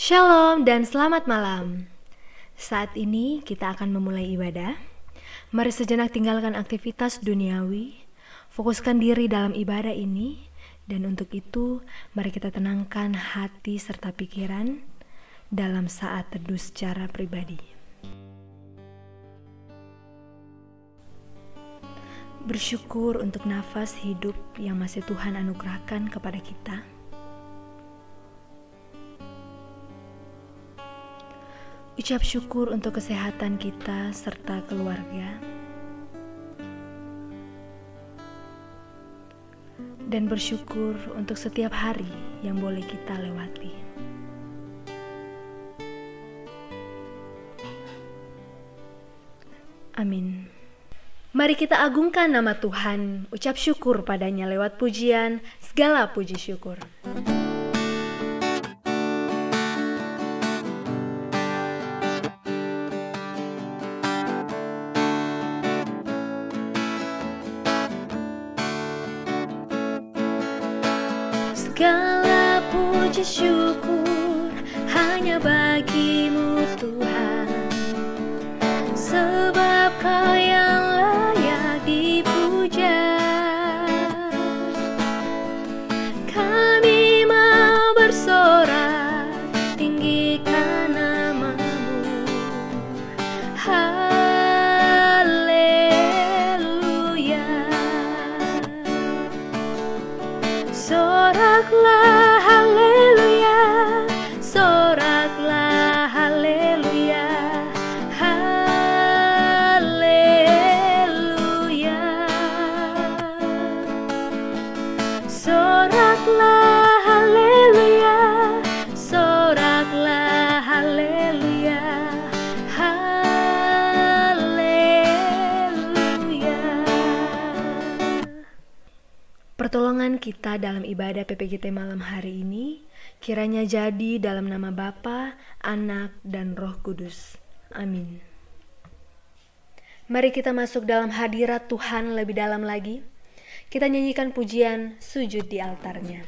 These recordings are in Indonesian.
Shalom dan selamat malam. Saat ini kita akan memulai ibadah. Mari sejenak tinggalkan aktivitas duniawi, fokuskan diri dalam ibadah ini, dan untuk itu mari kita tenangkan hati serta pikiran dalam saat teduh secara pribadi. Bersyukur untuk nafas hidup yang masih Tuhan anugerahkan kepada kita. Ucap syukur untuk kesehatan kita serta keluarga. Dan bersyukur untuk setiap hari yang boleh kita lewati. Amin. Mari kita agungkan nama Tuhan, ucap syukur padanya lewat pujian, segala puji syukur. Puji syukur hanya bagimu Pertolongan kita dalam ibadah PPGT malam hari ini kiranya jadi dalam nama Bapa, Anak, dan Roh Kudus. Amin. Mari kita masuk dalam hadirat Tuhan lebih dalam lagi. Kita nyanyikan pujian sujud di altarnya.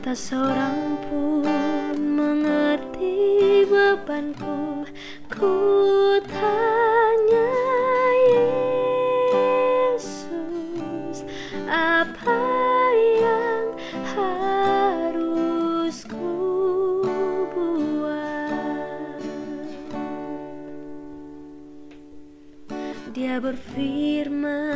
Tak seorang pun mengerti bebanku. Ku tanya Yesus Apa yang harus ku buat? Dia berfirman,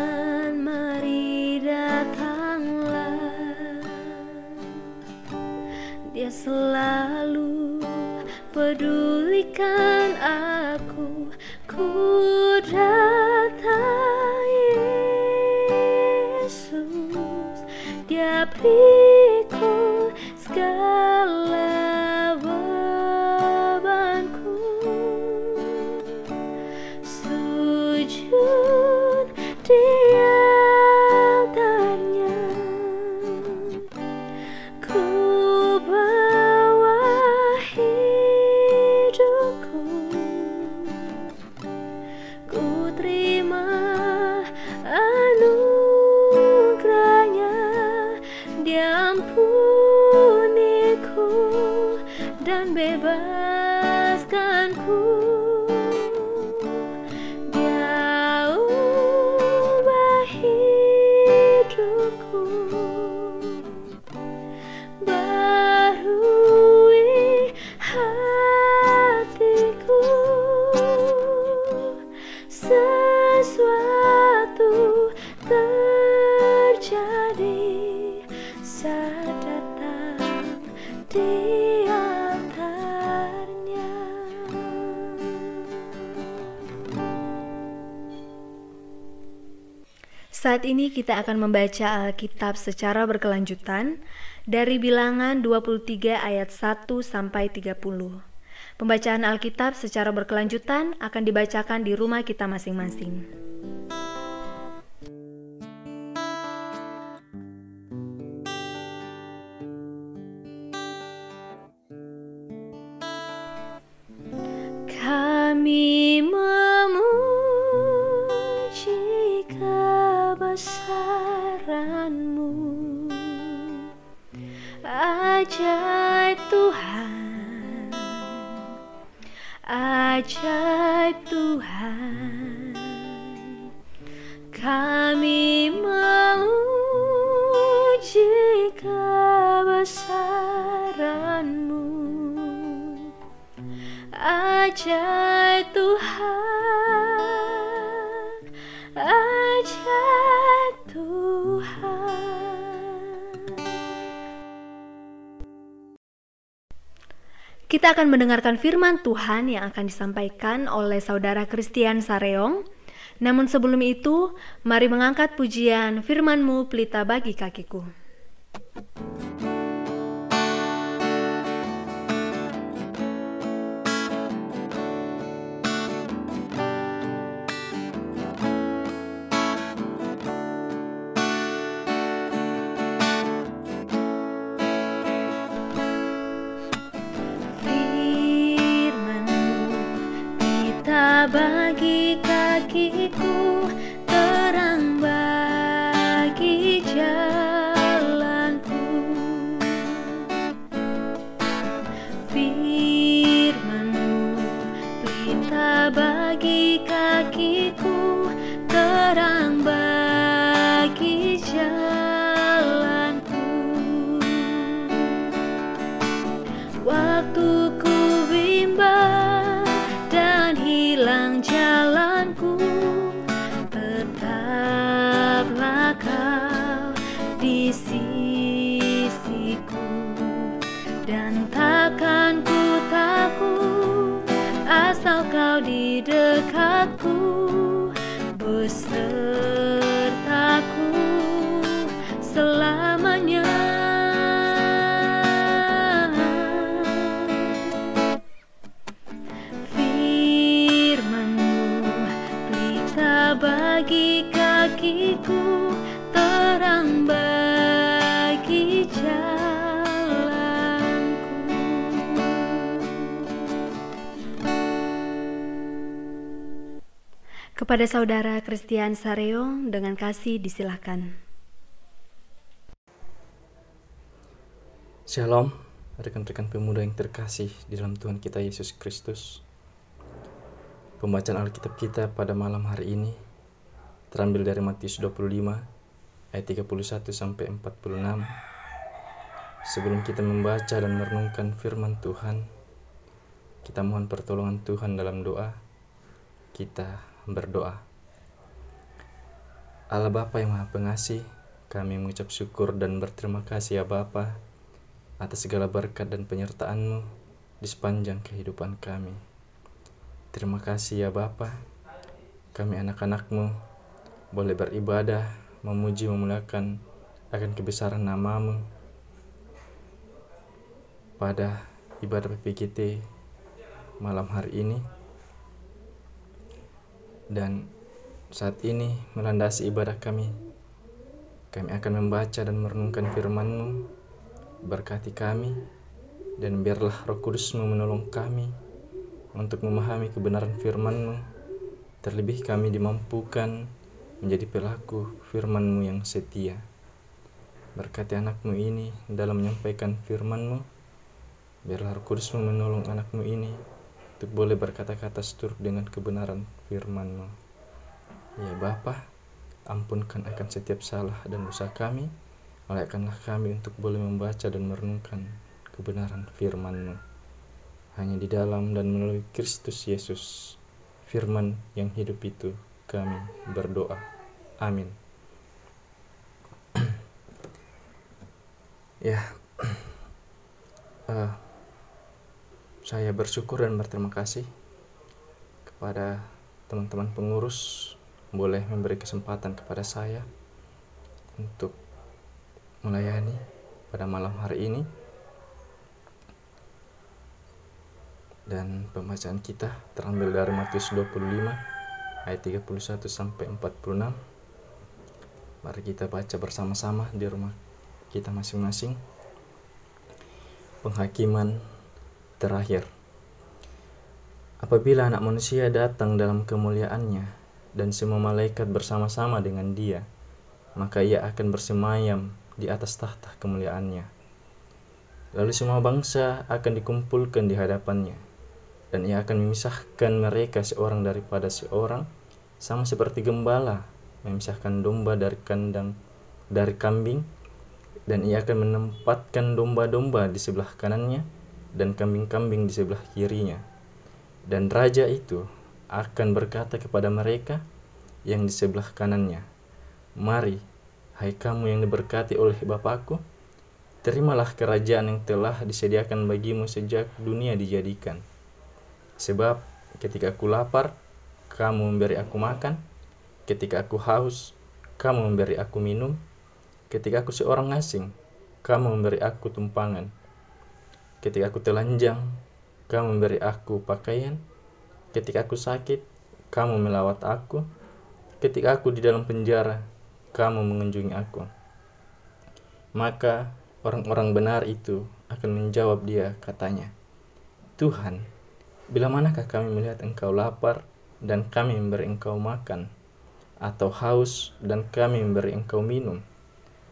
ini kita akan membaca Alkitab secara berkelanjutan dari bilangan 23 ayat 1 sampai 30. Pembacaan Alkitab secara berkelanjutan akan dibacakan di rumah kita masing-masing. Kebesaranmu Ajaib Tuhan Ajaib Tuhan Kita akan mendengarkan firman Tuhan yang akan disampaikan oleh saudara Christian Sareong. Namun sebelum itu, mari mengangkat pujian firman-Mu pelita bagi kakiku. Kepada saudara Christian Sareong dengan kasih disilahkan Shalom, rekan-rekan pemuda yang terkasih di dalam Tuhan kita Yesus Kristus. Pembacaan Alkitab kita pada malam hari ini terambil dari Matius 25 ayat 31 sampai 46. Sebelum kita membaca dan merenungkan firman Tuhan, kita mohon pertolongan Tuhan dalam doa. Kita berdoa. Allah Bapa yang Maha Pengasih, kami mengucap syukur dan berterima kasih ya Bapa atas segala berkat dan penyertaan-Mu di sepanjang kehidupan kami. Terima kasih ya Bapa, kami anak-anak-Mu boleh beribadah, memuji, memuliakan akan kebesaran nama-Mu pada ibadah PPGT malam hari ini. Dan saat ini melandasi ibadah kami, kami akan membaca dan merenungkan firman-Mu. Berkati kami, dan biarlah roh kudusmu menolong kami untuk memahami kebenaran firman-Mu, terlebih kami dimampukan menjadi pelaku firman-Mu yang setia. Berkati anakmu ini dalam menyampaikan firman-Mu, biarlah roh kudusmu menolong anakmu ini untuk boleh berkata-kata seturut dengan kebenaran firman-Mu. Ya Bapa, ampunkan akan setiap salah dan dosa kami, Layakkanlah kami untuk boleh membaca dan merenungkan kebenaran firman-Mu. Hanya di dalam dan melalui Kristus Yesus, firman yang hidup itu kami berdoa. Amin. ya, uh, saya bersyukur dan berterima kasih kepada teman-teman pengurus boleh memberi kesempatan kepada saya untuk melayani pada malam hari ini. Dan pembacaan kita terambil dari Matius 25 ayat 31 sampai 46. Mari kita baca bersama-sama di rumah kita masing-masing. Penghakiman terakhir. Apabila anak manusia datang dalam kemuliaannya dan semua malaikat bersama-sama dengan dia, maka ia akan bersemayam di atas tahta kemuliaannya. Lalu semua bangsa akan dikumpulkan di hadapannya, dan ia akan memisahkan mereka seorang daripada seorang, sama seperti gembala memisahkan domba dari kandang dari kambing, dan ia akan menempatkan domba-domba di sebelah kanannya dan kambing-kambing di sebelah kirinya. Dan raja itu akan berkata kepada mereka yang di sebelah kanannya, Mari, hai kamu yang diberkati oleh Bapakku, terimalah kerajaan yang telah disediakan bagimu sejak dunia dijadikan Sebab ketika aku lapar, kamu memberi aku makan. Ketika aku haus, kamu memberi aku minum. Ketika aku seorang asing, kamu memberi aku tumpangan. Ketika aku telanjang, kamu memberi aku pakaian. Ketika aku sakit, kamu melawat aku. Ketika aku di dalam penjara, kamu mengunjungi aku. Maka orang-orang benar itu akan menjawab dia katanya, Tuhan, Bila manakah kami melihat engkau lapar dan kami memberi engkau makan, atau haus dan kami memberi engkau minum?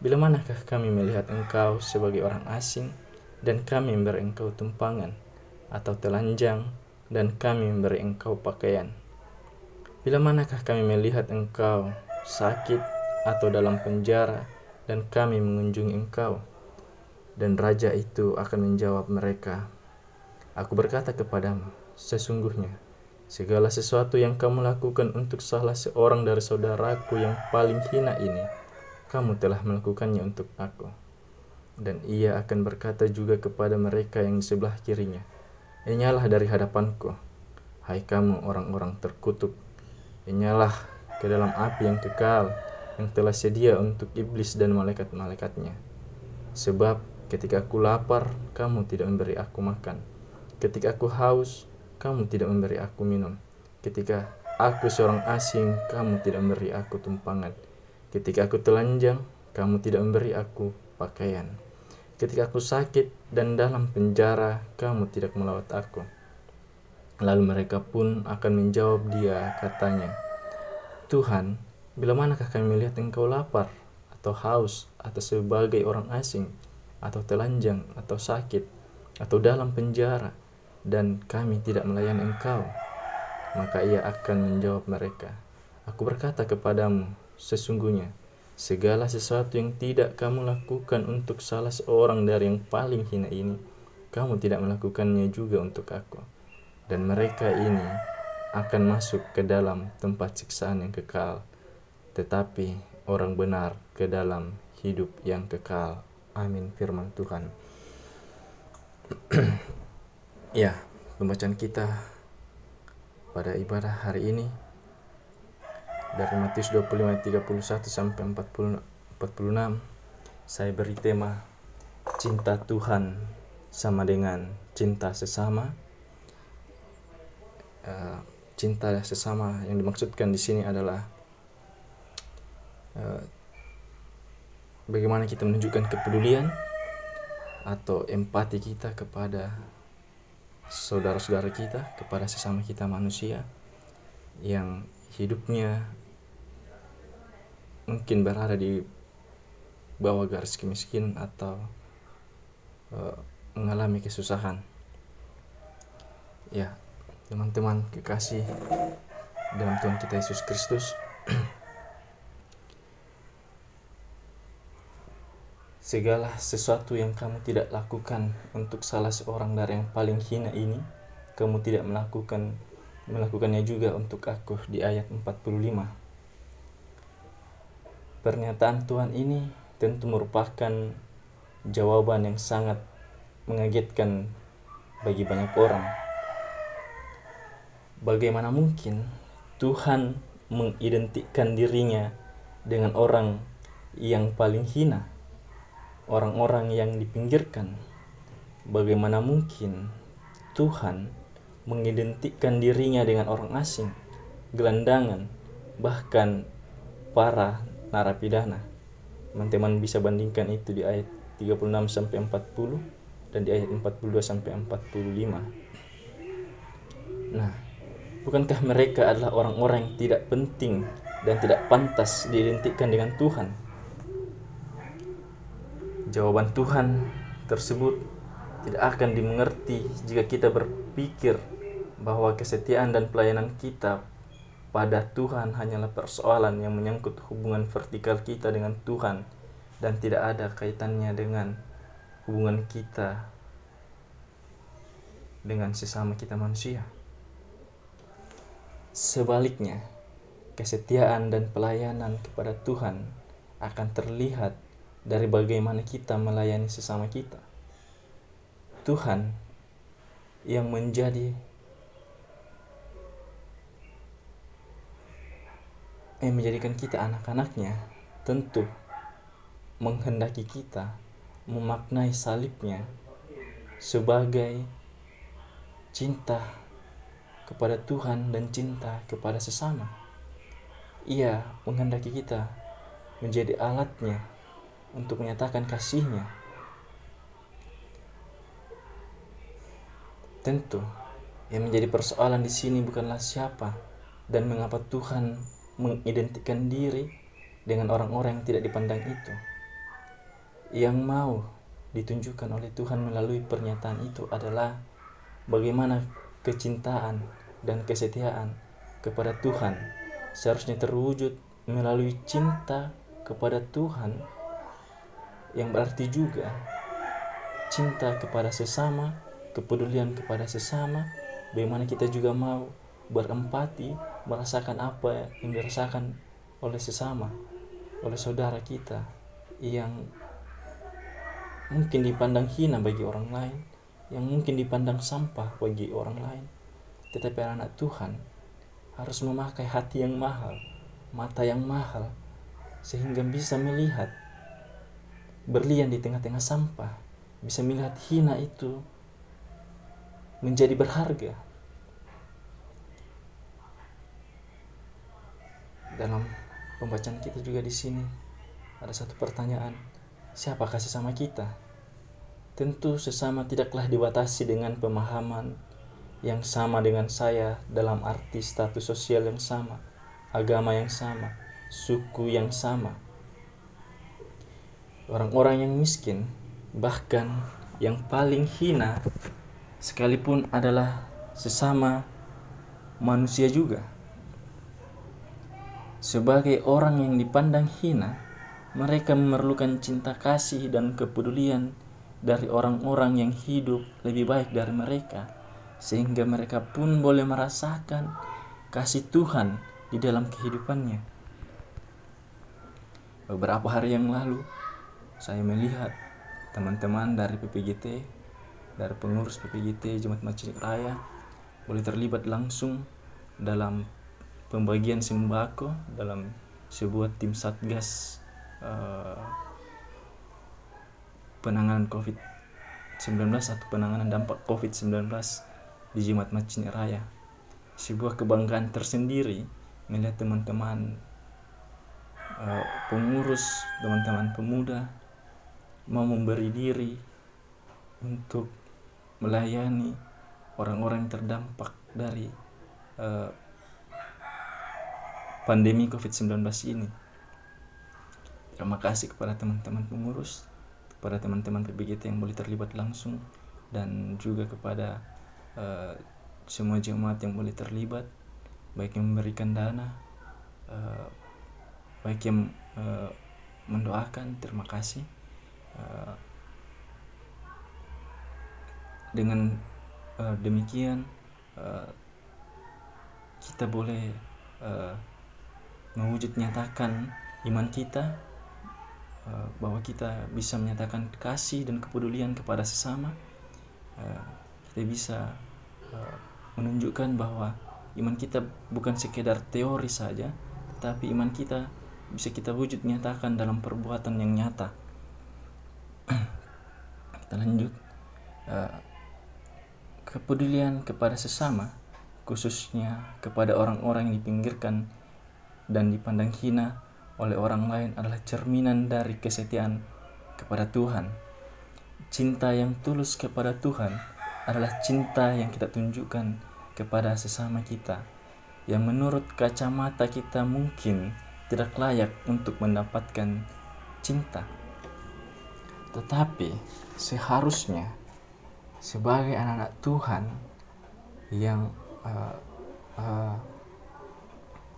Bila manakah kami melihat engkau sebagai orang asing dan kami memberi engkau tumpangan, atau telanjang dan kami memberi engkau pakaian? Bila manakah kami melihat engkau sakit atau dalam penjara dan kami mengunjungi engkau? Dan raja itu akan menjawab mereka, Aku berkata kepadamu, Sesungguhnya, segala sesuatu yang kamu lakukan untuk salah seorang dari saudaraku yang paling hina ini, kamu telah melakukannya untuk aku. Dan ia akan berkata juga kepada mereka yang di sebelah kirinya, Inyalah dari hadapanku, hai kamu orang-orang terkutuk, Inyalah ke dalam api yang kekal, yang telah sedia untuk iblis dan malaikat-malaikatnya. Sebab ketika aku lapar, kamu tidak memberi aku makan. Ketika aku haus, kamu tidak memberi aku minum. Ketika aku seorang asing, kamu tidak memberi aku tumpangan. Ketika aku telanjang, kamu tidak memberi aku pakaian. Ketika aku sakit dan dalam penjara, kamu tidak melawat aku. Lalu mereka pun akan menjawab dia katanya, Tuhan, bila manakah kami melihat engkau lapar, atau haus, atau sebagai orang asing, atau telanjang, atau sakit, atau dalam penjara, dan kami tidak melayani engkau. Maka ia akan menjawab mereka, Aku berkata kepadamu, sesungguhnya, segala sesuatu yang tidak kamu lakukan untuk salah seorang dari yang paling hina ini, kamu tidak melakukannya juga untuk aku. Dan mereka ini akan masuk ke dalam tempat siksaan yang kekal, tetapi orang benar ke dalam hidup yang kekal. Amin firman Tuhan. Ya, pembacaan kita pada ibadah hari ini dari Matius 25 31 sampai 40, 46 saya beri tema cinta Tuhan sama dengan cinta sesama. Uh, cinta sesama yang dimaksudkan di sini adalah uh, bagaimana kita menunjukkan kepedulian atau empati kita kepada saudara-saudara kita, kepada sesama kita manusia yang hidupnya mungkin berada di bawah garis kemiskinan atau uh, mengalami kesusahan. Ya, teman-teman kekasih dalam Tuhan kita Yesus Kristus. Segala sesuatu yang kamu tidak lakukan untuk salah seorang dari yang paling hina ini, kamu tidak melakukan melakukannya juga untuk aku di ayat 45. Pernyataan Tuhan ini tentu merupakan jawaban yang sangat mengagetkan bagi banyak orang. Bagaimana mungkin Tuhan mengidentikan dirinya dengan orang yang paling hina? orang-orang yang dipinggirkan. Bagaimana mungkin Tuhan mengidentikan dirinya dengan orang asing, gelandangan, bahkan para narapidana. Teman-teman bisa bandingkan itu di ayat 36 sampai 40 dan di ayat 42 sampai 45. Nah, bukankah mereka adalah orang-orang yang tidak penting dan tidak pantas diidentikan dengan Tuhan? Jawaban Tuhan tersebut tidak akan dimengerti jika kita berpikir bahwa kesetiaan dan pelayanan kita pada Tuhan hanyalah persoalan yang menyangkut hubungan vertikal kita dengan Tuhan dan tidak ada kaitannya dengan hubungan kita dengan sesama kita manusia. Sebaliknya, kesetiaan dan pelayanan kepada Tuhan akan terlihat dari bagaimana kita melayani sesama kita. Tuhan yang menjadi yang menjadikan kita anak-anaknya tentu menghendaki kita memaknai salibnya sebagai cinta kepada Tuhan dan cinta kepada sesama. Ia menghendaki kita menjadi alatnya untuk menyatakan kasihnya Tentu, yang menjadi persoalan di sini bukanlah siapa dan mengapa Tuhan mengidentikan diri dengan orang-orang yang tidak dipandang itu. Yang mau ditunjukkan oleh Tuhan melalui pernyataan itu adalah bagaimana kecintaan dan kesetiaan kepada Tuhan seharusnya terwujud melalui cinta kepada Tuhan yang berarti juga cinta kepada sesama kepedulian kepada sesama, bagaimana kita juga mau berempati, merasakan apa yang dirasakan oleh sesama, oleh saudara kita yang mungkin dipandang hina bagi orang lain, yang mungkin dipandang sampah bagi orang lain. Tetapi anak Tuhan harus memakai hati yang mahal, mata yang mahal, sehingga bisa melihat berlian di tengah-tengah sampah, bisa melihat hina itu menjadi berharga. Dalam pembacaan kita juga di sini ada satu pertanyaan, siapakah sesama kita? Tentu sesama tidaklah dibatasi dengan pemahaman yang sama dengan saya dalam arti status sosial yang sama, agama yang sama, suku yang sama. Orang-orang yang miskin, bahkan yang paling hina sekalipun adalah sesama manusia juga. Sebagai orang yang dipandang hina, mereka memerlukan cinta kasih dan kepedulian dari orang-orang yang hidup lebih baik dari mereka, sehingga mereka pun boleh merasakan kasih Tuhan di dalam kehidupannya. Beberapa hari yang lalu, saya melihat teman-teman dari PPGT dari pengurus PPGT Jumat Masjid Raya boleh terlibat langsung dalam pembagian sembako dalam sebuah tim satgas uh, penanganan COVID-19 atau penanganan dampak COVID-19 di Jumat Masjid Raya. Sebuah kebanggaan tersendiri melihat teman-teman uh, pengurus, teman-teman pemuda mau memberi diri untuk melayani orang-orang terdampak dari uh, pandemi COVID-19 ini. Terima kasih kepada teman-teman pengurus, kepada teman-teman PBGT yang boleh terlibat langsung, dan juga kepada uh, semua jemaat yang boleh terlibat, baik yang memberikan dana, uh, baik yang uh, mendoakan. Terima kasih. Uh, dengan uh, demikian uh, kita boleh uh, mewujud nyatakan iman kita uh, bahwa kita bisa menyatakan kasih dan kepedulian kepada sesama uh, kita bisa uh, menunjukkan bahwa iman kita bukan sekedar teori saja tapi iman kita bisa kita wujud nyatakan dalam perbuatan yang nyata. Kita lanjut. Kepedulian kepada sesama, khususnya kepada orang-orang yang dipinggirkan dan dipandang hina oleh orang lain adalah cerminan dari kesetiaan kepada Tuhan. Cinta yang tulus kepada Tuhan adalah cinta yang kita tunjukkan kepada sesama kita, yang menurut kacamata kita mungkin tidak layak untuk mendapatkan cinta. Tetapi seharusnya sebagai anak-anak Tuhan yang uh, uh,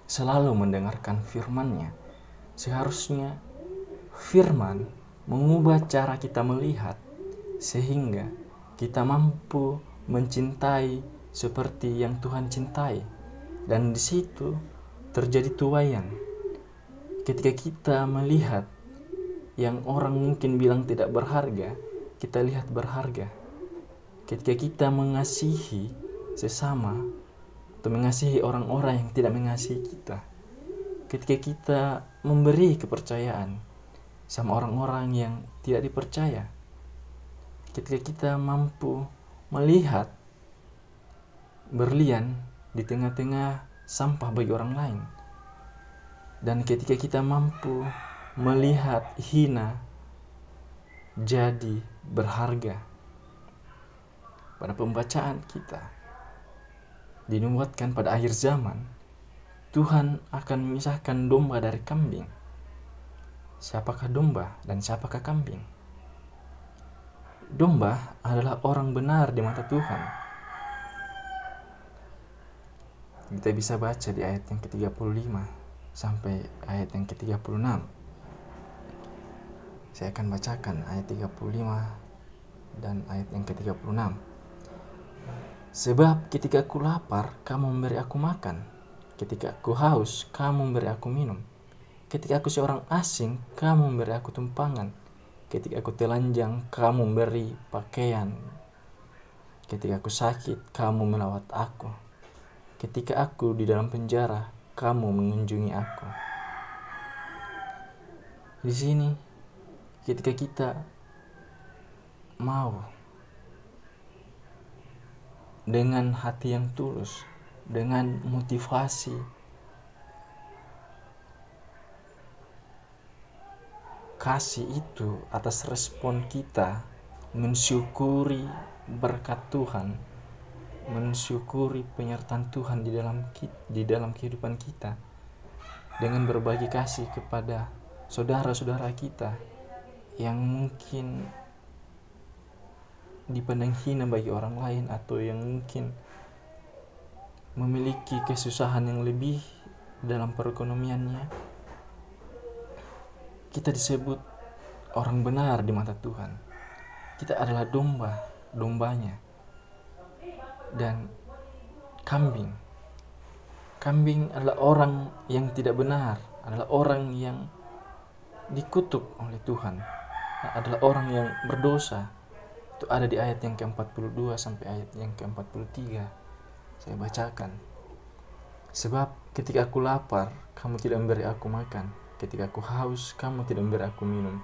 selalu mendengarkan firman-Nya, seharusnya firman mengubah cara kita melihat sehingga kita mampu mencintai seperti yang Tuhan cintai. Dan di situ terjadi tuayan. Ketika kita melihat yang orang mungkin bilang tidak berharga, kita lihat berharga. Ketika kita mengasihi sesama atau mengasihi orang-orang yang tidak mengasihi kita, ketika kita memberi kepercayaan sama orang-orang yang tidak dipercaya, ketika kita mampu melihat berlian di tengah-tengah sampah bagi orang lain, dan ketika kita mampu melihat hina jadi berharga. Pada pembacaan kita dinubuatkan pada akhir zaman Tuhan akan memisahkan domba dari kambing. Siapakah domba dan siapakah kambing? Domba adalah orang benar di mata Tuhan. Kita bisa baca di ayat yang ke-35 sampai ayat yang ke-36. Saya akan bacakan ayat 35 dan ayat yang ke-36. Sebab ketika aku lapar, kamu memberi aku makan. Ketika aku haus, kamu memberi aku minum. Ketika aku seorang asing, kamu memberi aku tumpangan. Ketika aku telanjang, kamu memberi pakaian. Ketika aku sakit, kamu melawat aku. Ketika aku di dalam penjara, kamu mengunjungi aku. Di sini ketika kita mau dengan hati yang tulus, dengan motivasi. Kasih itu atas respon kita mensyukuri berkat Tuhan, mensyukuri penyertaan Tuhan di dalam di dalam kehidupan kita dengan berbagi kasih kepada saudara-saudara kita yang mungkin dipandang hina bagi orang lain atau yang mungkin memiliki kesusahan yang lebih dalam perekonomiannya. Kita disebut orang benar di mata Tuhan. Kita adalah domba dombanya dan kambing. Kambing adalah orang yang tidak benar adalah orang yang dikutuk oleh Tuhan adalah orang yang berdosa. Itu ada di ayat yang ke-42 sampai ayat yang ke-43. Saya bacakan. Sebab ketika aku lapar, kamu tidak memberi aku makan. Ketika aku haus, kamu tidak memberi aku minum.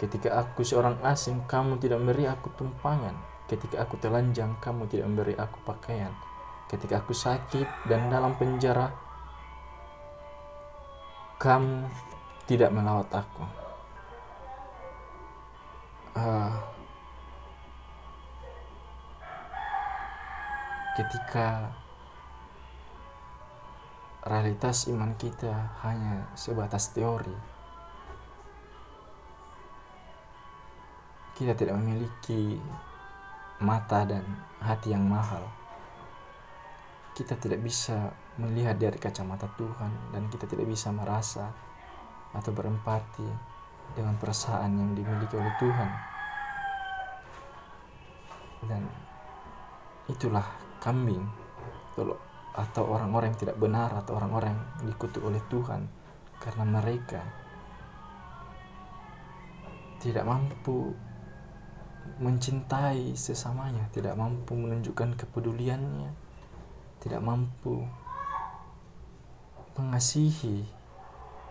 Ketika aku seorang asing, kamu tidak memberi aku tumpangan. Ketika aku telanjang, kamu tidak memberi aku pakaian. Ketika aku sakit dan dalam penjara, kamu tidak melawat aku uh, ketika realitas iman kita hanya sebatas teori kita tidak memiliki mata dan hati yang mahal kita tidak bisa melihat dari kacamata Tuhan dan kita tidak bisa merasa atau berempati dengan perasaan yang dimiliki oleh Tuhan. Dan itulah kambing atau orang-orang yang tidak benar atau orang-orang yang dikutuk oleh Tuhan karena mereka tidak mampu mencintai sesamanya, tidak mampu menunjukkan kepeduliannya, tidak mampu mengasihi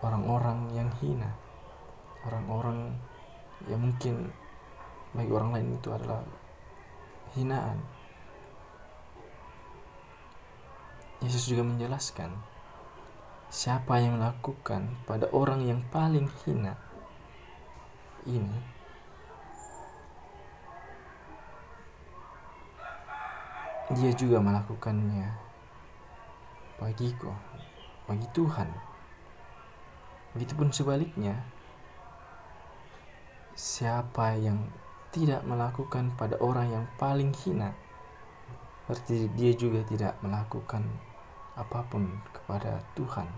orang-orang yang hina. Orang-orang yang mungkin bagi orang lain itu adalah hinaan Yesus juga menjelaskan siapa yang melakukan pada orang yang paling hina ini dia juga melakukannya bagiku bagi Tuhan. Begitupun sebaliknya siapa yang tidak melakukan pada orang yang paling hina berarti dia juga tidak melakukan apa pun kepada Tuhan.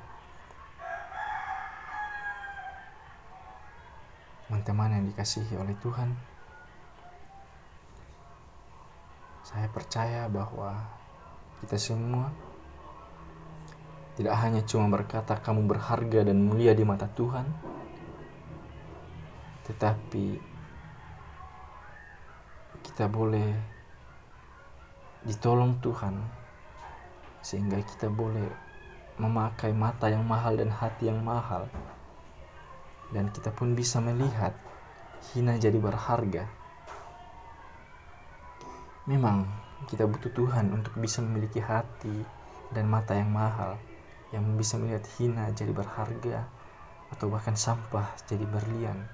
Teman-teman yang dikasihi oleh Tuhan saya percaya bahwa kita semua tidak hanya cuma berkata kamu berharga dan mulia di mata Tuhan tetapi kita boleh ditolong Tuhan sehingga kita boleh memakai mata yang mahal dan hati yang mahal. Dan kita pun bisa melihat hina jadi berharga. Memang kita butuh Tuhan untuk bisa memiliki hati dan mata yang mahal yang bisa melihat hina jadi berharga atau bahkan sampah jadi berlian.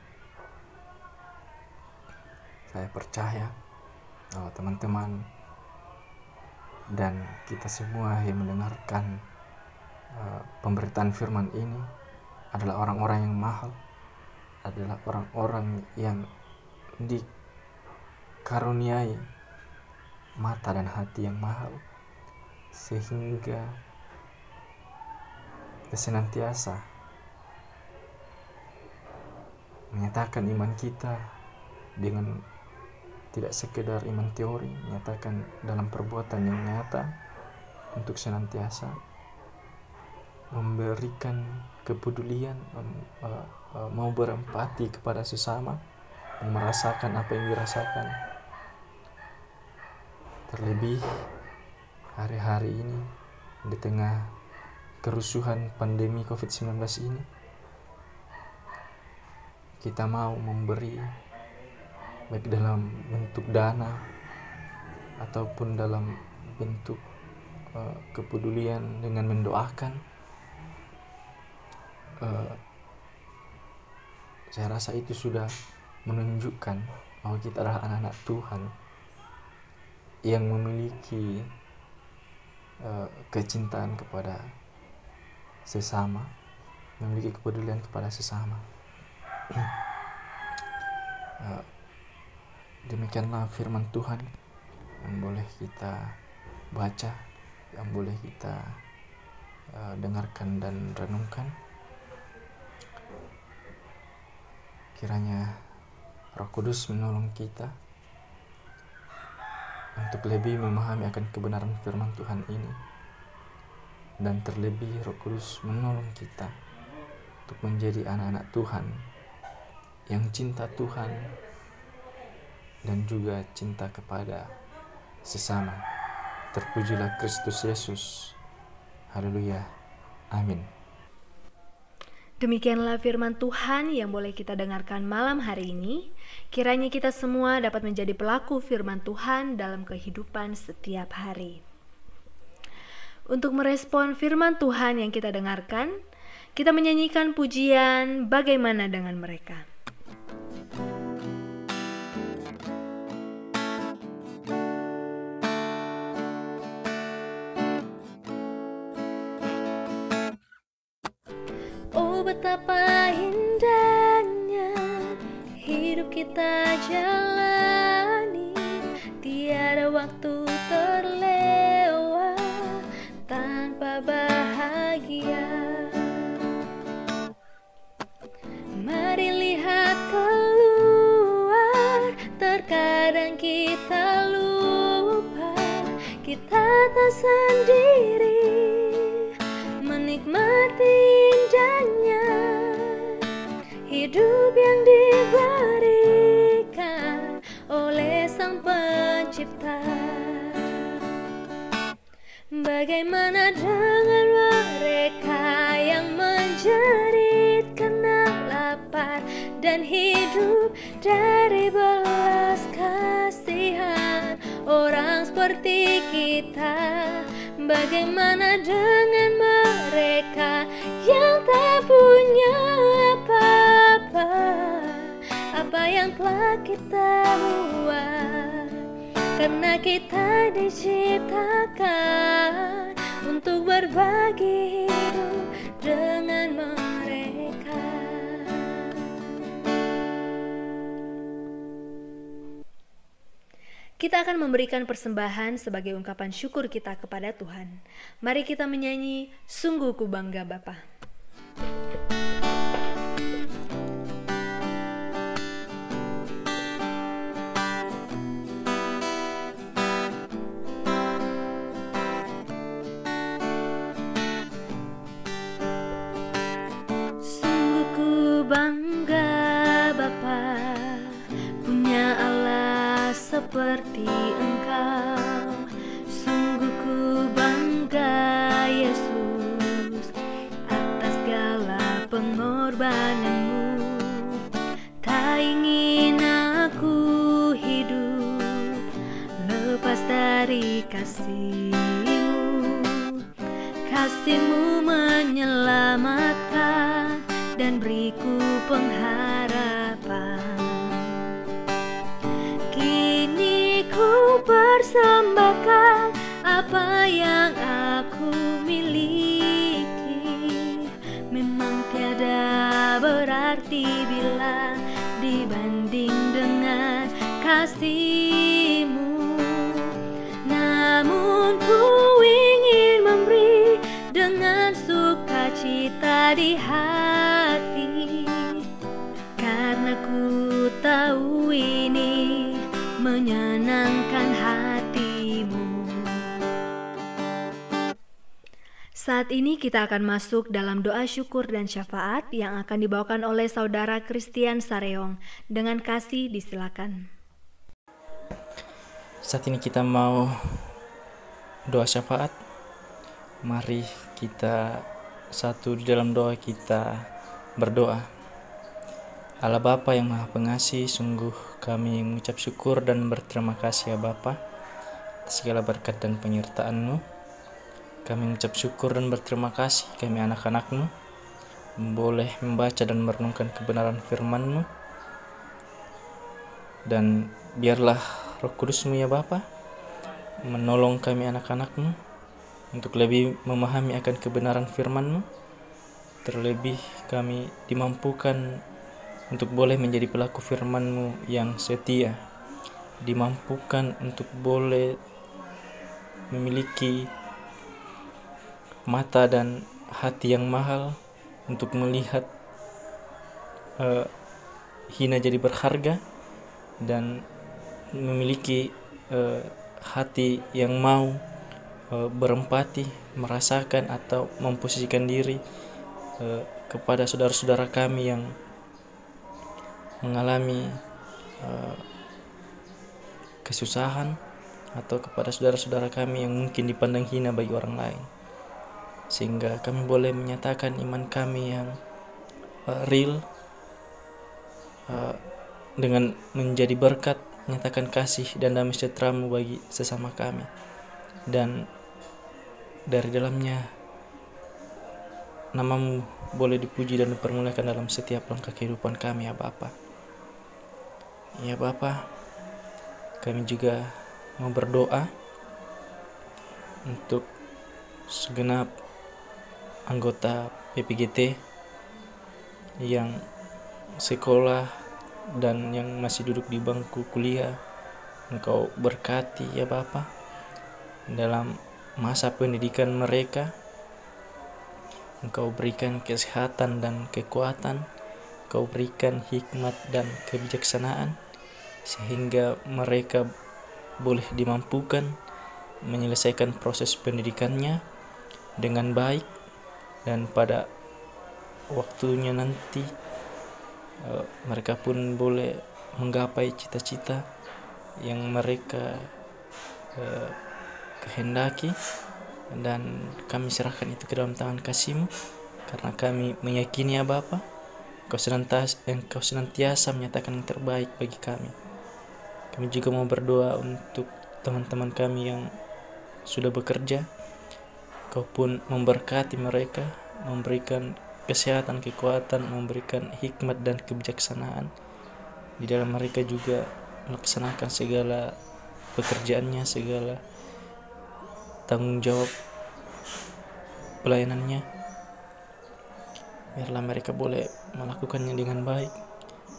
Saya percaya teman-teman dan kita semua yang mendengarkan uh, pemberitaan firman ini adalah orang-orang yang mahal, adalah orang-orang yang dikaruniai mata dan hati yang mahal, sehingga kita senantiasa menyatakan iman kita dengan tidak sekedar iman teori, menyatakan dalam perbuatan yang nyata untuk senantiasa memberikan kepedulian, uh, uh, mau berempati kepada sesama, merasakan apa yang dirasakan. Terlebih hari-hari ini di tengah kerusuhan pandemi COVID-19 ini, kita mau memberi baik dalam bentuk dana ataupun dalam bentuk uh, kepedulian dengan mendoakan uh, saya rasa itu sudah menunjukkan bahwa kita adalah anak-anak Tuhan yang memiliki uh, kecintaan kepada sesama memiliki kepedulian kepada sesama. Uh, Demikianlah firman Tuhan yang boleh kita baca, yang boleh kita uh, dengarkan dan renungkan. Kiranya Roh Kudus menolong kita untuk lebih memahami akan kebenaran firman Tuhan ini dan terlebih Roh Kudus menolong kita untuk menjadi anak-anak Tuhan yang cinta Tuhan dan juga cinta kepada sesama. Terpujilah Kristus Yesus. Haleluya. Amin. Demikianlah firman Tuhan yang boleh kita dengarkan malam hari ini. Kiranya kita semua dapat menjadi pelaku firman Tuhan dalam kehidupan setiap hari. Untuk merespon firman Tuhan yang kita dengarkan, kita menyanyikan pujian "Bagaimana dengan Mereka". Betapa indahnya hidup kita jalani. Tiada waktu terlewat tanpa bahagia. Mari lihat keluar Terkadang kita lupa. Kita tak sendiri hidup yang diberikan oleh Sang Pencipta. Bagaimana dengan mereka yang menjerit karena lapar dan hidup dari belas kasihan orang seperti kita? Bagaimana dengan mereka yang tak punya apa-apa Apa yang telah kita buat Karena kita diciptakan Untuk berbagi hidup dengan mereka Kita akan memberikan persembahan sebagai ungkapan syukur kita kepada Tuhan. Mari kita menyanyi, Sungguh ku bangga Bapa. Sungguh seperti Engkau. Sungguh ku bangga Yesus atas segala pengorbananmu. Tak ingin aku hidup lepas dari kasihmu. Kasihmu menyelamatkan dan beriku pengharapan. Saat ini kita akan masuk dalam doa syukur dan syafaat yang akan dibawakan oleh saudara Christian Sareong. Dengan kasih disilakan. Saat ini kita mau doa syafaat. Mari kita satu di dalam doa kita berdoa. Allah Bapa yang Maha Pengasih, sungguh kami mengucap syukur dan berterima kasih ya Bapa atas segala berkat dan penyertaan-Mu. Kami mengucap syukur dan berterima kasih kami anak-anak-Mu boleh membaca dan merenungkan kebenaran firman-Mu. Dan biarlah Roh Kudus-Mu ya Bapa menolong kami anak-anak-Mu untuk lebih memahami akan kebenaran firman-Mu. Terlebih kami dimampukan untuk boleh menjadi pelaku firman-Mu yang setia. Dimampukan untuk boleh memiliki mata dan hati yang mahal untuk melihat eh, hina jadi berharga dan memiliki eh, hati yang mau eh, berempati, merasakan atau memposisikan diri eh, kepada saudara-saudara kami yang mengalami eh, kesusahan atau kepada saudara-saudara kami yang mungkin dipandang hina bagi orang lain sehingga kami boleh menyatakan iman kami yang uh, real uh, dengan menjadi berkat menyatakan kasih dan damai sejahteramu bagi sesama kami. Dan dari dalamnya namamu boleh dipuji dan dipermuliakan dalam setiap langkah kehidupan kami ya Bapa. Ya Bapa kami juga mau berdoa untuk segenap anggota PPGT yang sekolah dan yang masih duduk di bangku kuliah. Engkau berkati ya Bapa dalam masa pendidikan mereka. Engkau berikan kesehatan dan kekuatan Engkau berikan hikmat dan kebijaksanaan sehingga mereka boleh dimampukan menyelesaikan proses pendidikannya dengan baik dan pada waktunya nanti uh, mereka pun boleh menggapai cita-cita yang mereka uh, kehendaki dan kami serahkan itu ke dalam tangan kasihmu karena kami meyakini ya Bapa Kau senantiasa, engkau senantiasa menyatakan yang terbaik bagi kami. Kami juga mau berdoa untuk teman-teman kami yang sudah bekerja, Kau pun memberkati mereka, memberikan kesehatan, kekuatan, memberikan hikmat dan kebijaksanaan. Di dalam mereka juga melaksanakan segala pekerjaannya, segala tanggung jawab pelayanannya. Biarlah mereka boleh melakukannya dengan baik,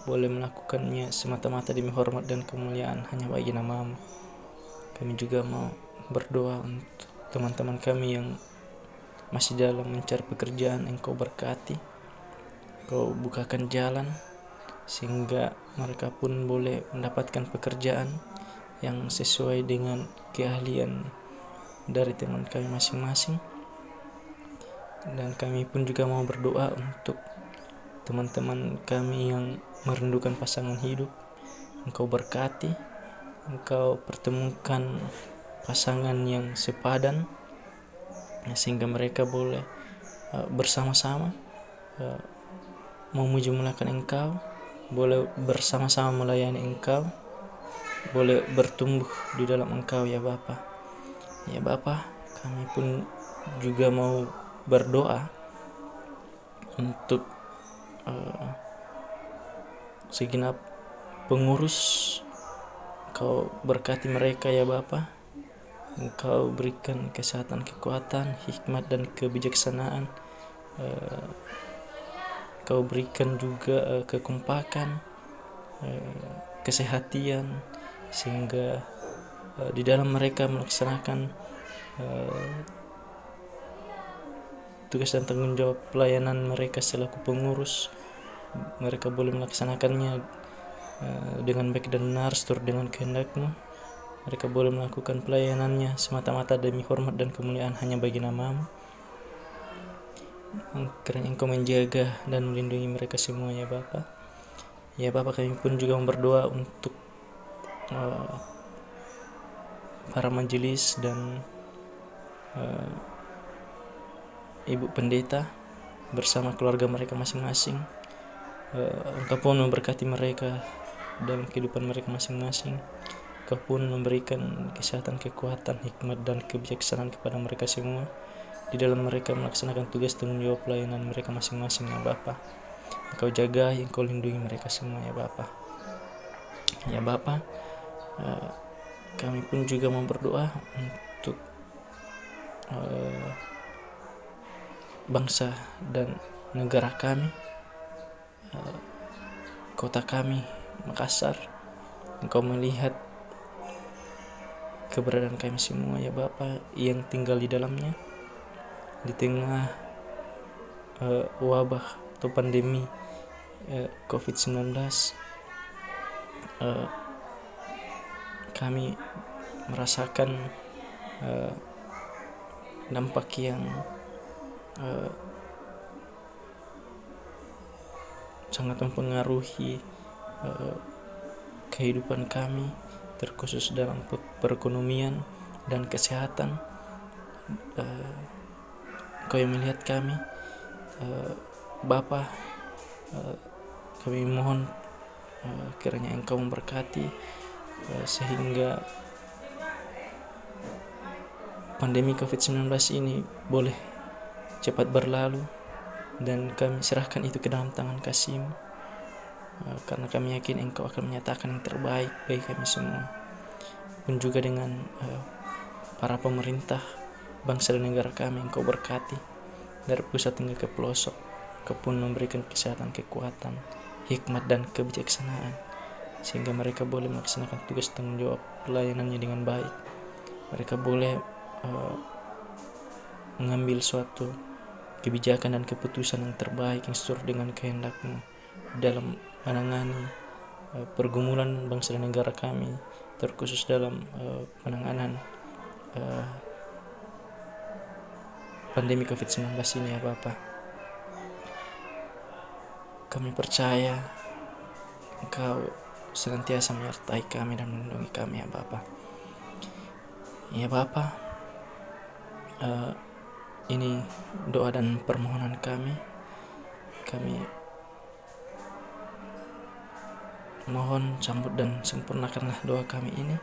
boleh melakukannya semata-mata demi hormat dan kemuliaan hanya bagi namamu. Kami juga mau berdoa untuk teman-teman kami yang masih dalam mencari pekerjaan engkau berkati kau bukakan jalan sehingga mereka pun boleh mendapatkan pekerjaan yang sesuai dengan keahlian dari teman kami masing-masing. Dan kami pun juga mau berdoa untuk teman-teman kami yang merindukan pasangan hidup. Engkau berkati engkau pertemukan pasangan yang sepadan sehingga mereka boleh uh, bersama-sama uh, memuji engkau boleh bersama-sama melayani engkau boleh bertumbuh di dalam engkau ya Bapa. Ya Bapa kami pun juga mau berdoa untuk uh, segenap pengurus kau berkati mereka ya Bapak Engkau berikan kesehatan, kekuatan, hikmat dan kebijaksanaan. Uh, Kau berikan juga uh, kekompakan, uh, kesehatian, sehingga di dalam mereka melaksanakan tugas dan tanggung jawab pelayanan mereka selaku pengurus. Mereka boleh melaksanakannya dengan baik dan benar seturut dengan kehendakmu. Mereka boleh melakukan pelayanannya semata-mata demi hormat dan kemuliaan hanya bagi namamu. Kiranya engkau menjaga dan melindungi mereka semua ya Bapa. Ya Bapa kami pun juga berdoa untuk uh, para majelis dan uh, ibu pendeta bersama keluarga mereka masing-masing. Uh, engkau pun memberkati mereka dalam kehidupan mereka masing-masing. Kau pun memberikan kesehatan, kekuatan, hikmat, dan kebijaksanaan kepada mereka semua di dalam mereka melaksanakan tugas tanggung jawab pelayanan mereka masing-masing ya Bapa. Engkau jaga, Engkau lindungi mereka semua ya Bapa. Ya Bapa, uh, kami pun juga mau berdoa untuk uh, bangsa dan negara kami, uh, kota kami, Makassar. Engkau melihat keberadaan kami semua ya Bapak. Yang tinggal di dalamnya di tengah uh, wabah atau pandemi uh, COVID-19 uh, kami merasakan uh, dampak yang uh, sangat mempengaruhi uh, kehidupan kami terkhusus dalam perekonomian dan kesehatan. Uh, kau yang melihat kami, uh, Bapa, uh, kami mohon uh, kiranya Engkau memberkati uh, sehingga pandemi COVID-19 ini boleh cepat berlalu dan kami serahkan itu ke dalam tangan kasih-Mu Eh, karena kami yakin Engkau akan menyatakan yang terbaik bagi kami semua. Pun juga dengan uh, para pemerintah, bangsa dan negara kami Engkau berkati dari pusat hingga ke pelosok. Kau pun memberikan kesehatan, kekuatan, hikmat dan kebijaksanaan sehingga mereka boleh melaksanakan tugas tanggung jawab pelayanannya dengan baik. Mereka boleh uh, mengambil suatu kebijakan dan keputusan yang terbaik yang sesuai dengan kehendakmu dalam menangani uh, pergumulan bangsa dan negara kami terkhusus dalam uh, penanganan uh, pandemi COVID-19 ini ya Bapak. Kami percaya Engkau senantiasa menyertai kami dan melindungi kami ya Bapak. Ya Bapak, uh, ini doa dan permohonan kami. Kami mohon sambut dan sempurnakanlah doa kami ini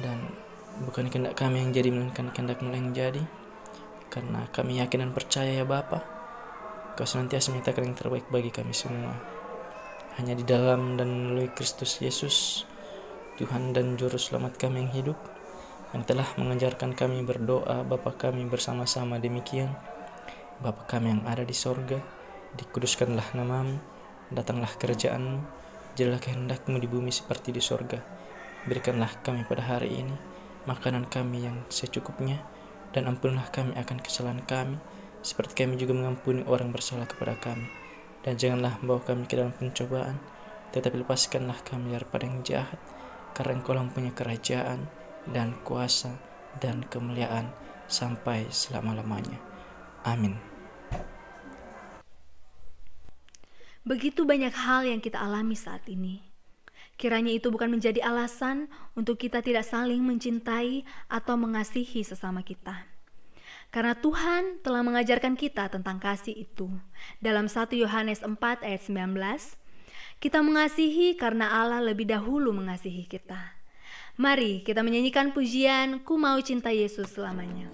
dan Bukan kehendak kami yang jadi, melainkan kehendakmu yang jadi. Karena kami yakin dan percaya ya Bapa, Kau senantiasa menyatakan yang terbaik bagi kami semua. Hanya di dalam dan melalui Kristus Yesus, Tuhan dan Juru Selamat kami yang hidup, yang telah mengajarkan kami berdoa Bapa kami bersama-sama demikian. Bapa kami yang ada di sorga, dikuduskanlah namamu, datanglah kerajaanmu, jadilah kehendakmu di bumi seperti di sorga. Berikanlah kami pada hari ini makanan kami yang secukupnya, dan ampunilah kami akan kesalahan kami, seperti kami juga mengampuni orang bersalah kepada kami. Dan janganlah membawa kami ke dalam pencobaan, tetapi lepaskanlah kami daripada yang jahat, karena engkau punya kerajaan, dan kuasa, dan kemuliaan, sampai selama-lamanya. Amin. Begitu banyak hal yang kita alami saat ini. Kiranya itu bukan menjadi alasan untuk kita tidak saling mencintai atau mengasihi sesama kita. Karena Tuhan telah mengajarkan kita tentang kasih itu. Dalam 1 Yohanes 4 ayat 19, kita mengasihi karena Allah lebih dahulu mengasihi kita. Mari kita menyanyikan pujian Ku Mau Cinta Yesus selamanya.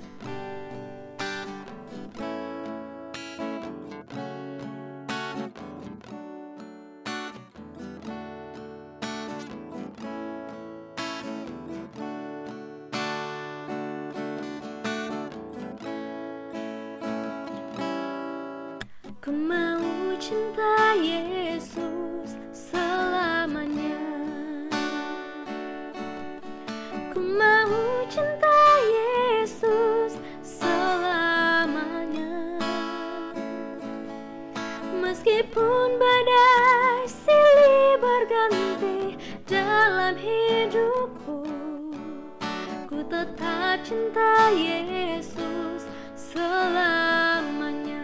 Cinta Yesus selamanya.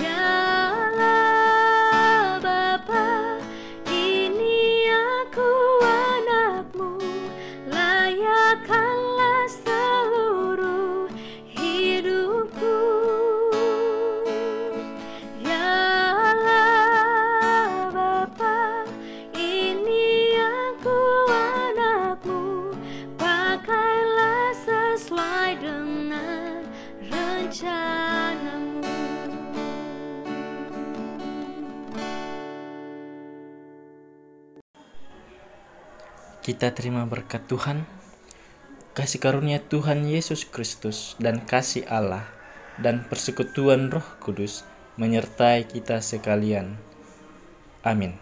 Ya Kita terima berkat Tuhan, kasih karunia Tuhan Yesus Kristus, dan kasih Allah, dan persekutuan Roh Kudus menyertai kita sekalian. Amin.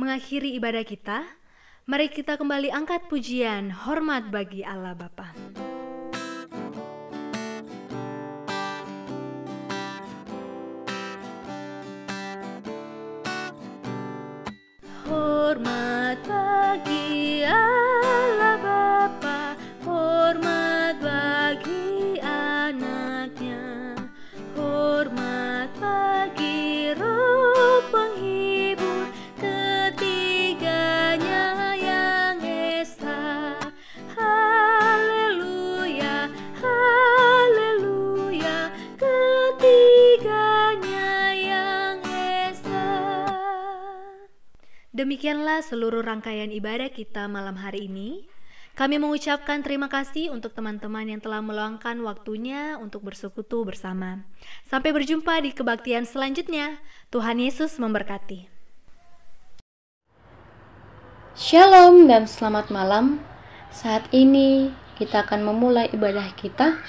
Mengakhiri ibadah kita, mari kita kembali angkat pujian hormat bagi Allah Bapa. Demikianlah seluruh rangkaian ibadah kita malam hari ini. Kami mengucapkan terima kasih untuk teman-teman yang telah meluangkan waktunya untuk bersekutu bersama. Sampai berjumpa di kebaktian selanjutnya. Tuhan Yesus memberkati. Shalom dan selamat malam. Saat ini kita akan memulai ibadah kita.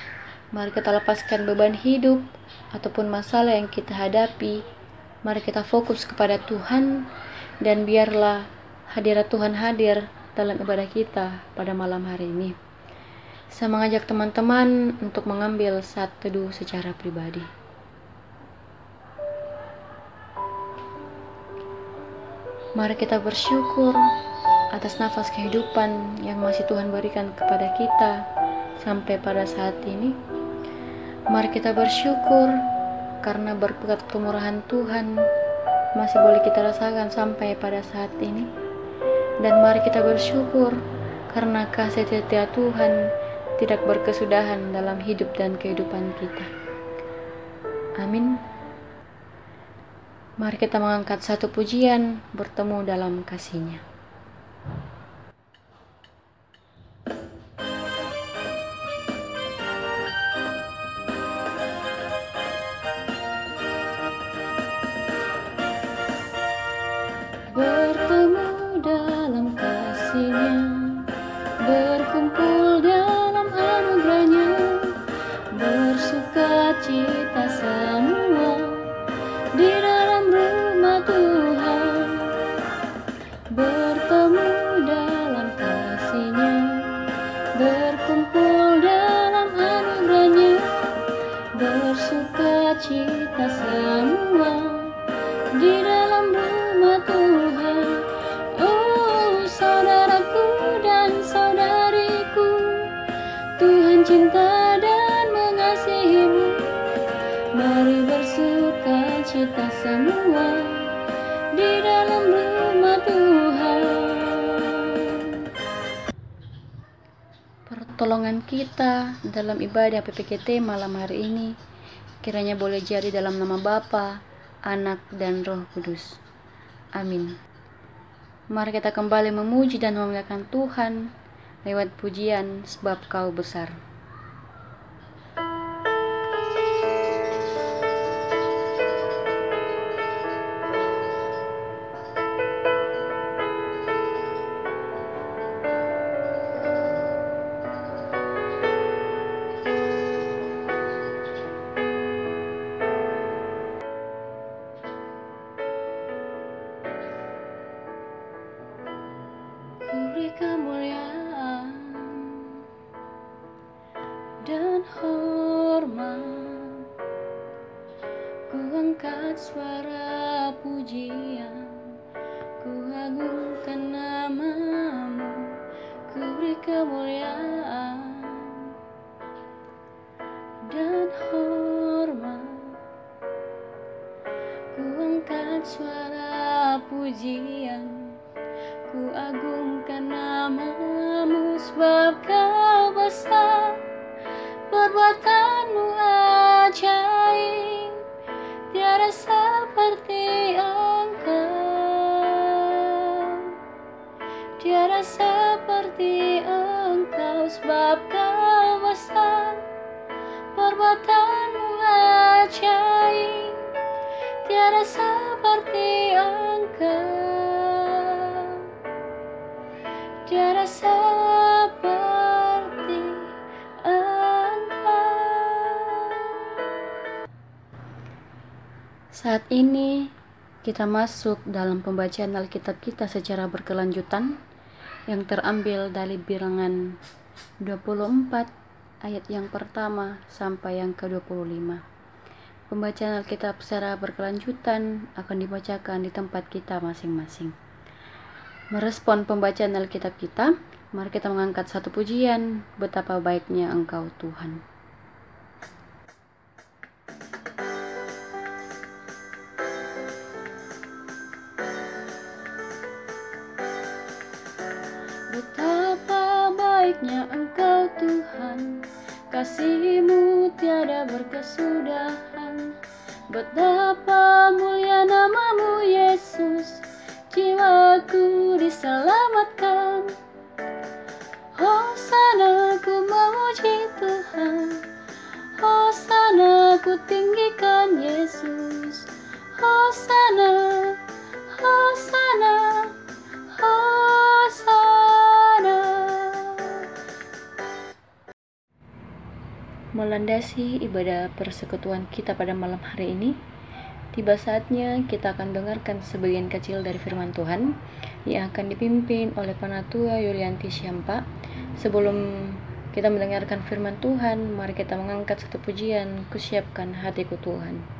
Mari kita lepaskan beban hidup ataupun masalah yang kita hadapi. Mari kita fokus kepada Tuhan dan biarlah hadirat Tuhan hadir dalam ibadah kita pada malam hari ini. Saya mengajak teman-teman untuk mengambil saat teduh secara pribadi. Mari kita bersyukur atas nafas kehidupan yang masih Tuhan berikan kepada kita sampai pada saat ini. Mari kita bersyukur karena berkat kemurahan Tuhan masih boleh kita rasakan sampai pada saat ini. Dan mari kita bersyukur karena kasih setia Tuhan tidak berkesudahan dalam hidup dan kehidupan kita. Amin. Mari kita mengangkat satu pujian bertemu dalam kasihnya. bertemu Tuhan cinta dan mengasihimu. Mari bersuka cita semua di dalam rumah Tuhan. Pertolongan kita dalam ibadah PPKT malam hari ini kiranya boleh jadi dalam nama Bapa, Anak, dan Roh Kudus. Amin. Mari kita kembali memuji dan memuliakan Tuhan lewat pujian sebab kau besar. Kita masuk dalam pembacaan Alkitab kita secara berkelanjutan yang terambil dari bilangan 24 ayat yang pertama sampai yang ke-25. Pembacaan Alkitab secara berkelanjutan akan dibacakan di tempat kita masing-masing. Merespon pembacaan Alkitab kita, mari kita mengangkat satu pujian, betapa baiknya Engkau Tuhan. Baiknya Engkau Tuhan, kasih-Mu tiada berkesudahan. Betapa mulia namamu Yesus, jiwaku diselamatkan. Hosana ku memuji Tuhan, Hosana ku tinggikan Yesus. Hosana, Hosana, Hosana. Melandasi ibadah persekutuan kita pada malam hari ini, tiba saatnya kita akan dengarkan sebagian kecil dari firman Tuhan yang akan dipimpin oleh Panatua Yulianti Syampa. Sebelum kita mendengarkan firman Tuhan, mari kita mengangkat satu pujian, kusiapkan hatiku Tuhan.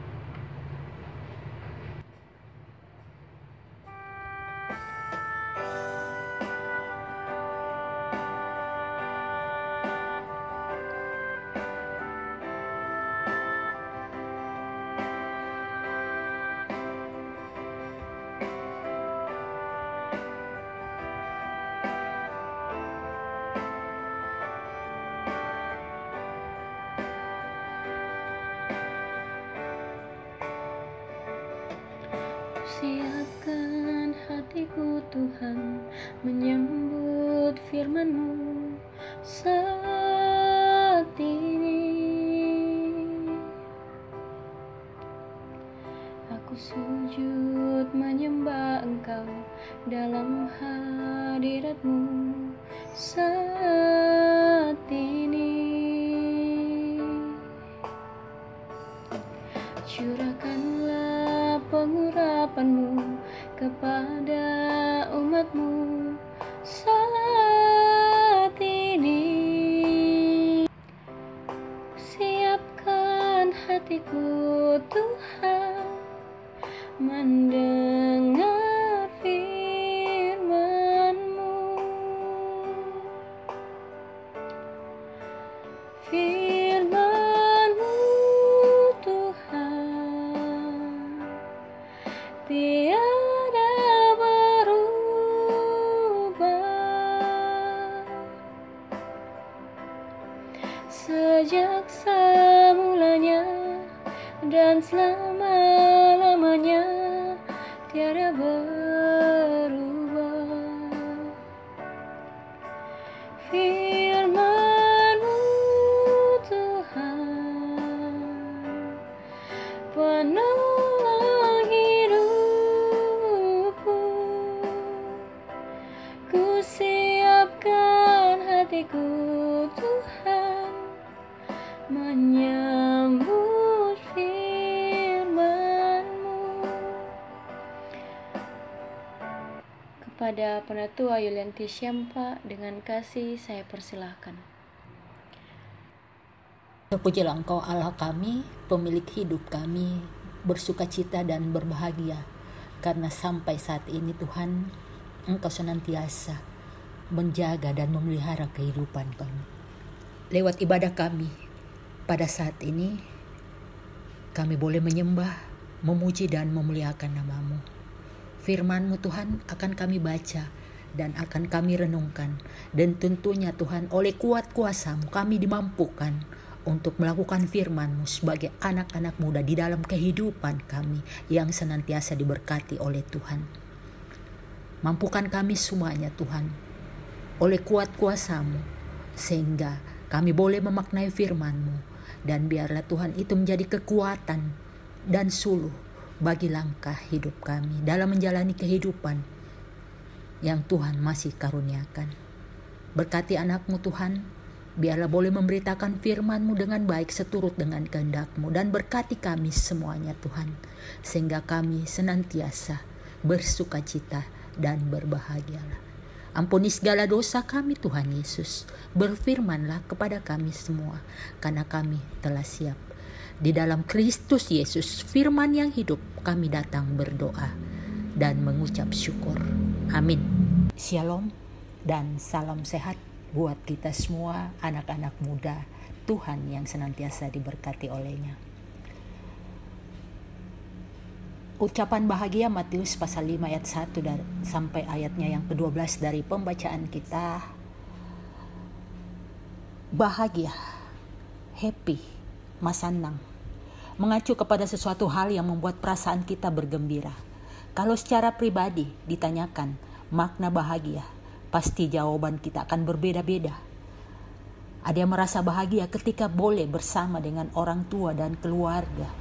Penolong hidupku. Ku siapkan hatiku Tuhan menyambut firman-Mu. Kepada penatua Yulianti Syempa dengan kasih saya persilahkan Terpujilah Engkau Allah kami, pemilik hidup kami, bersuka cita dan berbahagia. Karena sampai saat ini Tuhan, Engkau senantiasa menjaga dan memelihara kehidupan kami. Lewat ibadah kami, pada saat ini, kami boleh menyembah, memuji dan memuliakan namamu. Firman-Mu Tuhan akan kami baca dan akan kami renungkan. Dan tentunya Tuhan oleh kuat kuasamu kami dimampukan untuk melakukan firman-Mu sebagai anak-anak muda di dalam kehidupan kami yang senantiasa diberkati oleh Tuhan. Mampukan kami semuanya Tuhan oleh kuat kuasamu sehingga kami boleh memaknai firman-Mu dan biarlah Tuhan itu menjadi kekuatan dan suluh bagi langkah hidup kami dalam menjalani kehidupan yang Tuhan masih karuniakan. Berkati anakmu Tuhan, biarlah boleh memberitakan firman-Mu dengan baik seturut dengan kehendak-Mu dan berkati kami semuanya Tuhan, sehingga kami senantiasa bersuka cita dan berbahagialah. Ampuni segala dosa kami Tuhan Yesus, berfirmanlah kepada kami semua, karena kami telah siap. Di dalam Kristus Yesus, firman yang hidup, kami datang berdoa dan mengucap syukur. Amin. Shalom dan salam sehat buat kita semua anak-anak muda Tuhan yang senantiasa diberkati olehnya. Ucapan bahagia Matius pasal 5 ayat 1 dan sampai ayatnya yang ke-12 dari pembacaan kita. Bahagia, happy, masanang, mengacu kepada sesuatu hal yang membuat perasaan kita bergembira. Kalau secara pribadi ditanyakan makna bahagia, pasti jawaban kita akan berbeda-beda. Ada yang merasa bahagia ketika boleh bersama dengan orang tua dan keluarga.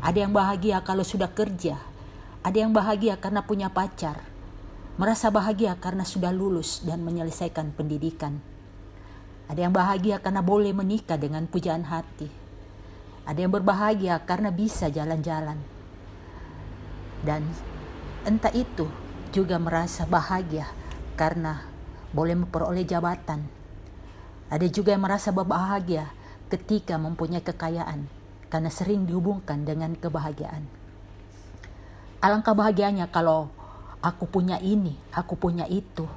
Ada yang bahagia kalau sudah kerja. Ada yang bahagia karena punya pacar. Merasa bahagia karena sudah lulus dan menyelesaikan pendidikan. Ada yang bahagia karena boleh menikah dengan pujaan hati. Ada yang berbahagia karena bisa jalan-jalan. Dan entah itu juga merasa bahagia karena boleh memperoleh jabatan. Ada juga yang merasa berbahagia ketika mempunyai kekayaan karena sering dihubungkan dengan kebahagiaan. Alangkah bahagianya kalau aku punya ini, aku punya itu.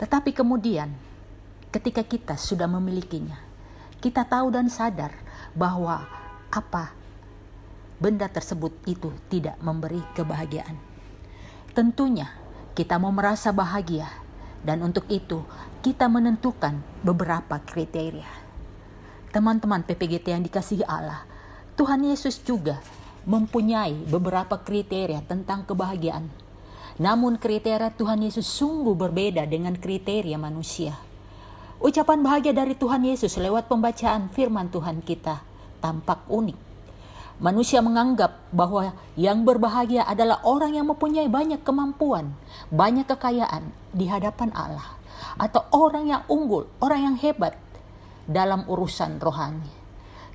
Tetapi kemudian ketika kita sudah memilikinya, kita tahu dan sadar bahwa apa benda tersebut itu tidak memberi kebahagiaan. Tentunya kita mau merasa bahagia dan untuk itu kita menentukan beberapa kriteria. Teman-teman PPGT yang dikasihi Allah, Tuhan Yesus juga mempunyai beberapa kriteria tentang kebahagiaan. Namun kriteria Tuhan Yesus sungguh berbeda dengan kriteria manusia. Ucapan bahagia dari Tuhan Yesus lewat pembacaan firman Tuhan kita tampak unik. Manusia menganggap bahwa yang berbahagia adalah orang yang mempunyai banyak kemampuan, banyak kekayaan di hadapan Allah, atau orang yang unggul, orang yang hebat dalam urusan rohani.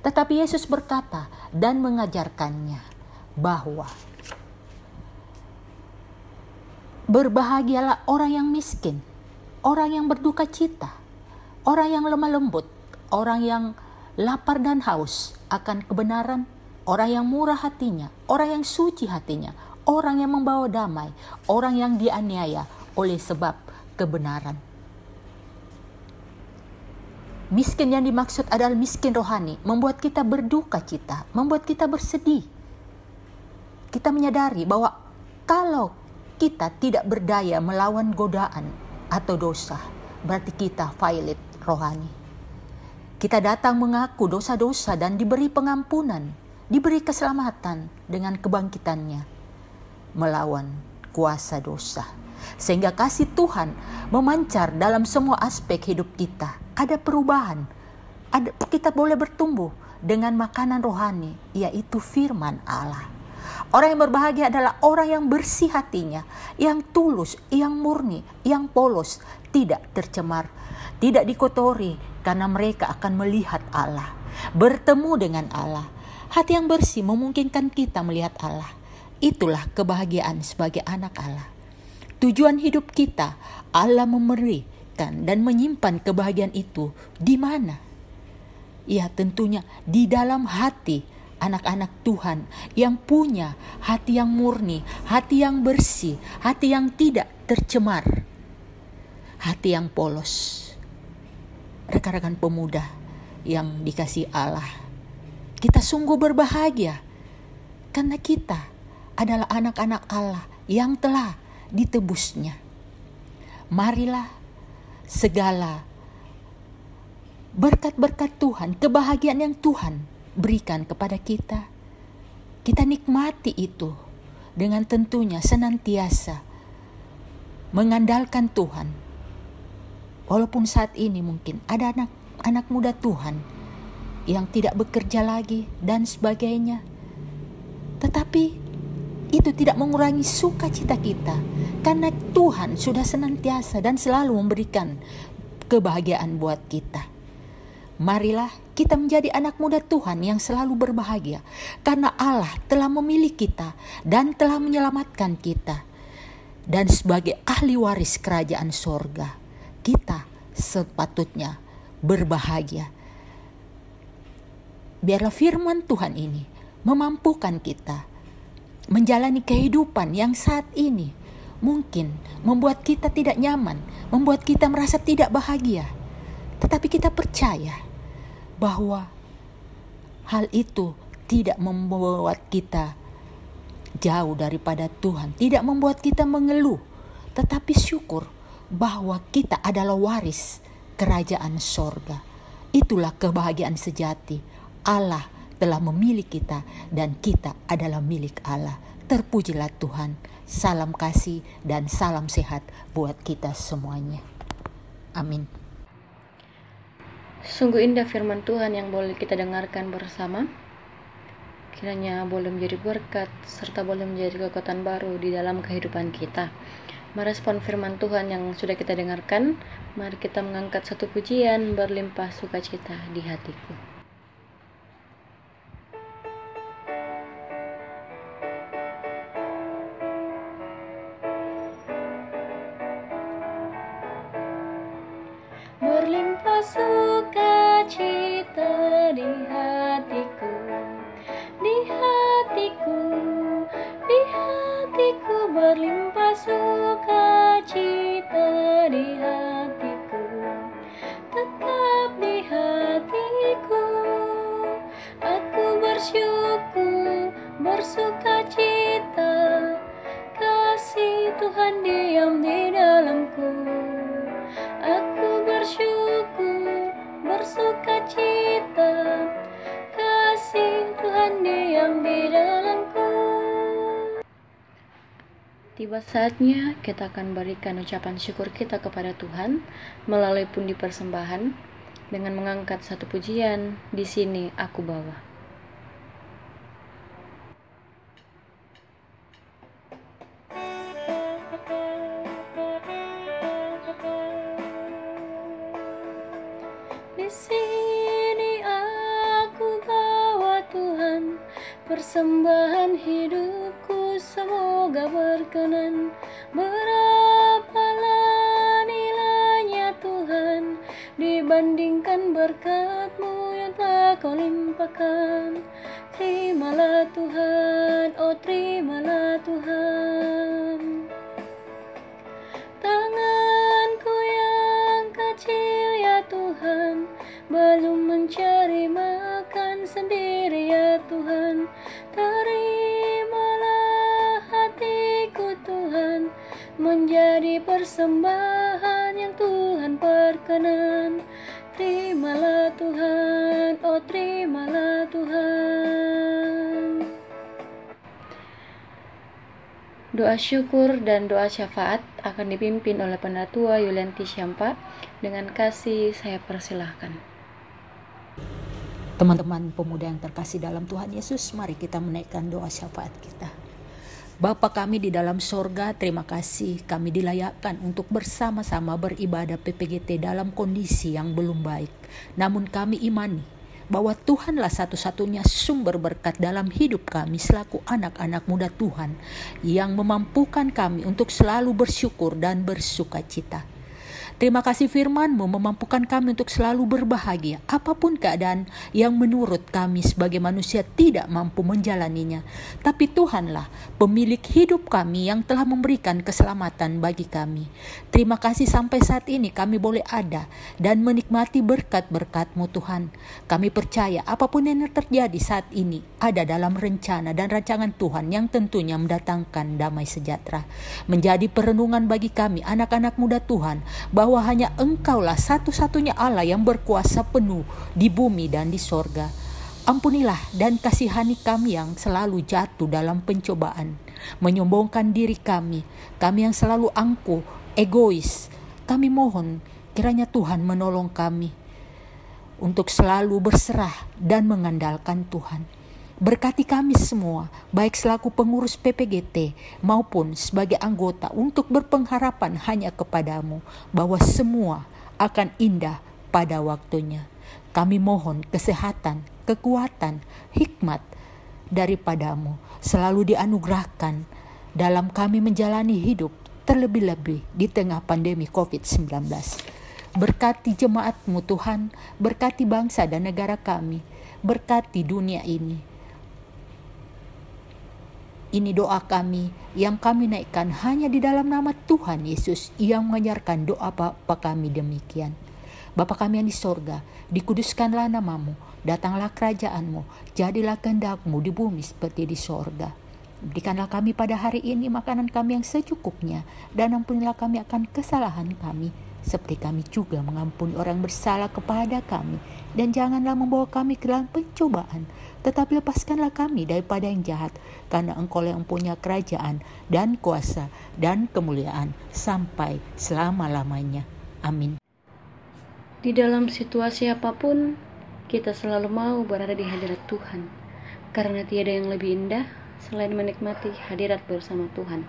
Tetapi Yesus berkata dan mengajarkannya bahwa berbahagialah orang yang miskin, orang yang berduka cita, orang yang lemah lembut, orang yang lapar dan haus akan kebenaran orang yang murah hatinya, orang yang suci hatinya, orang yang membawa damai, orang yang dianiaya oleh sebab kebenaran. Miskin yang dimaksud adalah miskin rohani, membuat kita berduka cita, membuat kita bersedih. Kita menyadari bahwa kalau kita tidak berdaya melawan godaan atau dosa, berarti kita violet rohani. Kita datang mengaku dosa-dosa dan diberi pengampunan, diberi keselamatan dengan kebangkitannya melawan kuasa dosa. Sehingga kasih Tuhan memancar dalam semua aspek hidup kita. Ada perubahan. Ada, kita boleh bertumbuh dengan makanan rohani, yaitu firman Allah. Orang yang berbahagia adalah orang yang bersih hatinya, yang tulus, yang murni, yang polos, tidak tercemar, tidak dikotori, karena mereka akan melihat Allah, bertemu dengan Allah. Hati yang bersih memungkinkan kita melihat Allah. Itulah kebahagiaan sebagai anak Allah. Tujuan hidup kita, Allah memberikan dan menyimpan kebahagiaan itu di mana? Ya tentunya di dalam hati anak-anak Tuhan yang punya hati yang murni, hati yang bersih, hati yang tidak tercemar, hati yang polos. Rekan-rekan pemuda yang dikasih Allah, kita sungguh berbahagia karena kita adalah anak-anak Allah yang telah ditebusnya. Marilah segala berkat-berkat Tuhan, kebahagiaan yang Tuhan berikan kepada kita, kita nikmati itu dengan tentunya senantiasa mengandalkan Tuhan. Walaupun saat ini mungkin ada anak anak muda Tuhan yang tidak bekerja lagi dan sebagainya. Tetapi itu tidak mengurangi sukacita kita karena Tuhan sudah senantiasa dan selalu memberikan kebahagiaan buat kita. Marilah kita menjadi anak muda Tuhan yang selalu berbahagia karena Allah telah memilih kita dan telah menyelamatkan kita. Dan sebagai ahli waris kerajaan sorga, kita sepatutnya berbahagia. Biarlah firman Tuhan ini memampukan kita menjalani kehidupan yang saat ini mungkin membuat kita tidak nyaman, membuat kita merasa tidak bahagia. Tetapi kita percaya bahwa hal itu tidak membuat kita jauh daripada Tuhan, tidak membuat kita mengeluh, tetapi syukur bahwa kita adalah waris kerajaan sorga. Itulah kebahagiaan sejati. Allah telah memilih kita dan kita adalah milik Allah. Terpujilah Tuhan. Salam kasih dan salam sehat buat kita semuanya. Amin. Sungguh indah firman Tuhan yang boleh kita dengarkan bersama. Kiranya boleh menjadi berkat serta boleh menjadi kekuatan baru di dalam kehidupan kita. Merespon firman Tuhan yang sudah kita dengarkan, mari kita mengangkat satu pujian berlimpah sukacita di hatiku. Berlimpah sukacita di hatiku di hatiku di hatiku berlimpah sukacita di hatiku. Tetap di hatiku aku bersyukur bersukacita kasih Tuhan diam di dalamku aku bersyukur, bersuka cita Kasih Tuhan diam di dalamku Tiba saatnya kita akan berikan ucapan syukur kita kepada Tuhan melalui pundi persembahan dengan mengangkat satu pujian di sini aku bawa. Doa syukur dan doa syafaat akan dipimpin oleh Pendatua Yulianti Syampa. Dengan kasih saya persilahkan. Teman-teman pemuda yang terkasih dalam Tuhan Yesus, mari kita menaikkan doa syafaat kita. Bapa kami di dalam sorga, terima kasih kami dilayakkan untuk bersama-sama beribadah PPGT dalam kondisi yang belum baik. Namun kami imani bahwa Tuhanlah satu-satunya sumber berkat dalam hidup kami selaku anak-anak muda Tuhan yang memampukan kami untuk selalu bersyukur dan bersuka cita. Terima kasih firman-Mu memampukan kami untuk selalu berbahagia apa pun keadaan yang menurut kami sebagai manusia tidak mampu menjalaninya. Tapi Tuhanlah pemilik hidup kami yang telah memberikan keselamatan bagi kami. Terima kasih sampai saat ini kami boleh ada dan menikmati berkat-berkat-Mu Tuhan. Kami percaya apa pun yang terjadi saat ini ada dalam rencana dan rancangan Tuhan yang tentunya mendatangkan damai sejahtera. Menjadi perenungan bagi kami anak-anak muda Tuhan bahwa bahwa hanya engkaulah satu-satunya Allah yang berkuasa penuh di bumi dan di sorga. Ampunilah dan kasihani kami yang selalu jatuh dalam pencobaan, menyombongkan diri kami, kami yang selalu angkuh, egois. Kami mohon kiranya Tuhan menolong kami untuk selalu berserah dan mengandalkan Tuhan. Berkati kami semua, baik selaku pengurus PPGT maupun sebagai anggota untuk berpengharapan hanya kepadamu bahwa semua akan indah pada waktunya. Kami mohon kesehatan, kekuatan, hikmat daripadamu selalu dianugerahkan dalam kami menjalani hidup terlebih-lebih di tengah pandemi COVID-19. Berkati jemaatmu Tuhan, berkati bangsa dan negara kami, berkati dunia ini ini doa kami yang kami naikkan hanya di dalam nama Tuhan Yesus yang mengajarkan doa Bapa kami demikian. Bapa kami yang di sorga, dikuduskanlah namamu, datanglah kerajaanmu, jadilah kehendakmu di bumi seperti di sorga. Berikanlah kami pada hari ini makanan kami yang secukupnya, dan ampunilah kami akan kesalahan kami, seperti kami juga mengampuni orang bersalah kepada kami. Dan janganlah membawa kami ke dalam pencobaan, tetapi lepaskanlah kami daripada yang jahat, karena engkau yang punya kerajaan dan kuasa dan kemuliaan sampai selama-lamanya. Amin. Di dalam situasi apa pun, kita selalu mau berada di hadirat Tuhan, karena tiada yang lebih indah selain menikmati hadirat bersama Tuhan.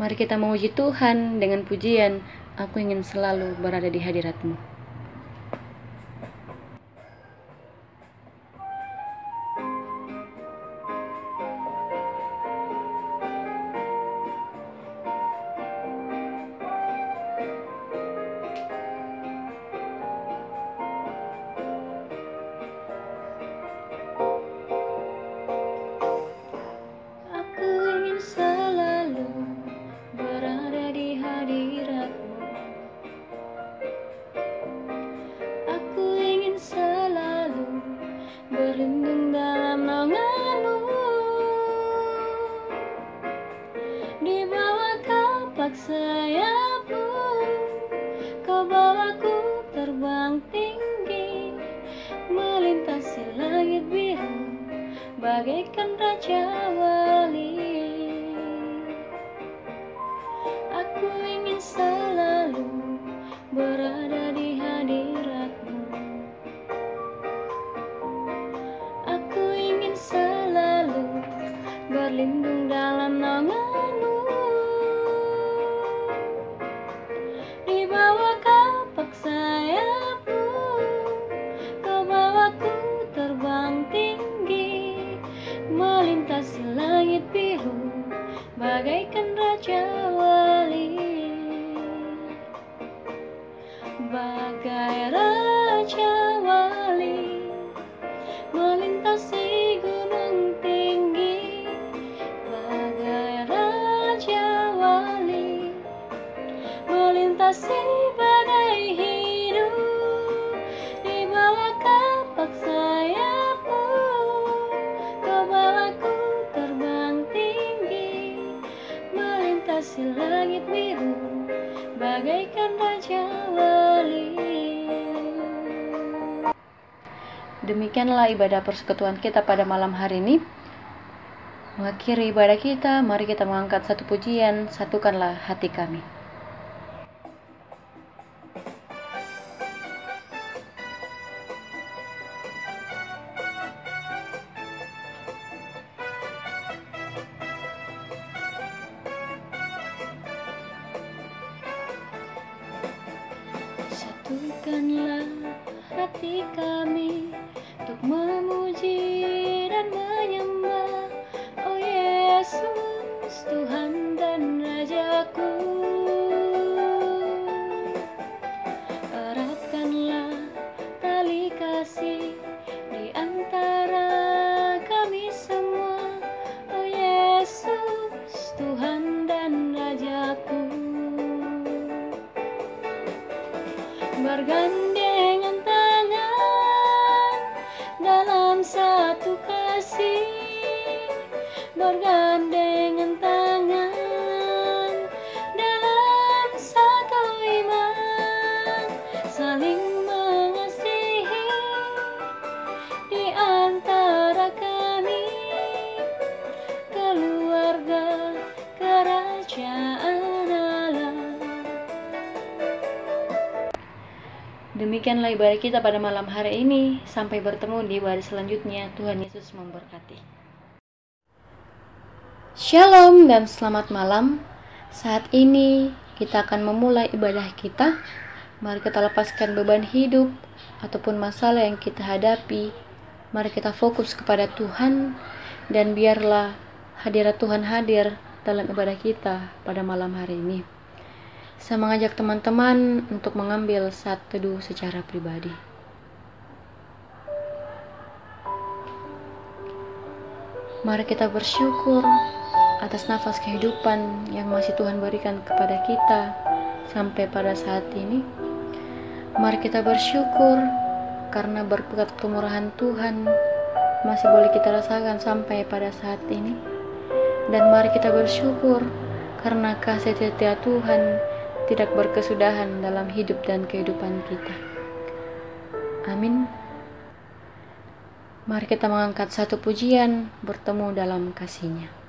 Mari kita memuji Tuhan dengan pujian Aku ingin selalu berada di hadiratmu. Demikianlah ibadah persekutuan kita pada malam hari ini. Mengakhiri ibadah kita, mari kita mengangkat satu pujian, satukanlah hati kami. Ibadah kita pada malam hari ini. Sampai bertemu di ibadah selanjutnya. Tuhan Yesus memberkati. Shalom dan selamat malam. Saat ini kita akan memulai ibadah kita. Mari kita lepaskan beban hidup ataupun masalah yang kita hadapi. Mari kita fokus kepada Tuhan dan biarlah hadirat Tuhan hadir dalam ibadah kita pada malam hari ini. Saya mengajak teman-teman untuk mengambil saat teduh secara pribadi. Mari kita bersyukur atas nafas kehidupan yang masih Tuhan berikan kepada kita sampai pada saat ini. Mari kita bersyukur karena berkat kemurahan Tuhan masih boleh kita rasakan sampai pada saat ini. Dan mari kita bersyukur karena kasih setia Tuhan tidak berkesudahan dalam hidup dan kehidupan kita. Amin. Mari kita mengangkat satu pujian bertemu dalam kasihnya.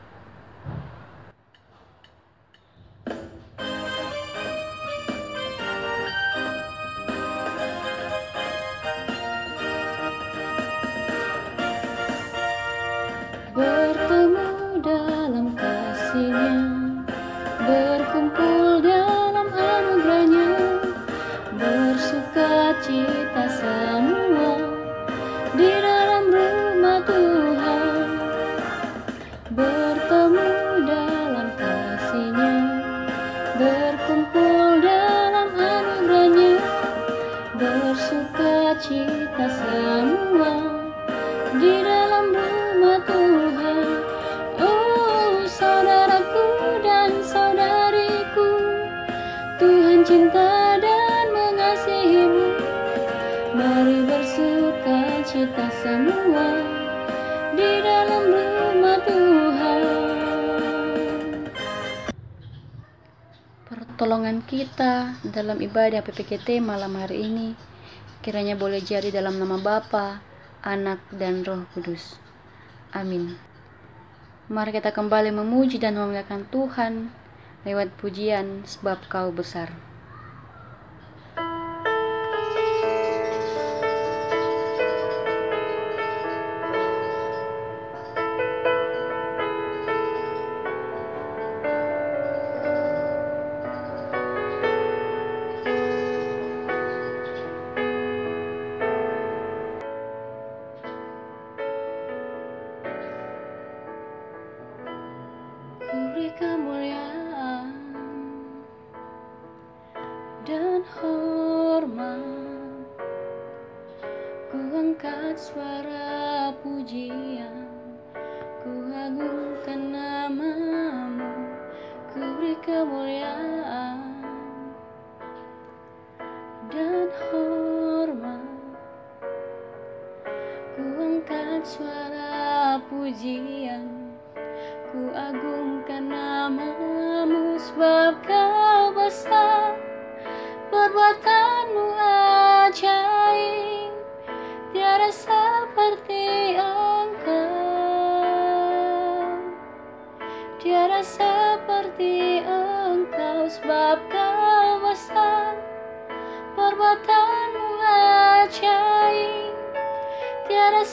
Semua Pertolongan kita dalam ibadah PPKT malam hari ini kiranya boleh jadi dalam nama Bapa, Anak, dan Roh Kudus. Amin. Mari kita kembali memuji dan memuliakan Tuhan lewat pujian sebab kau besar.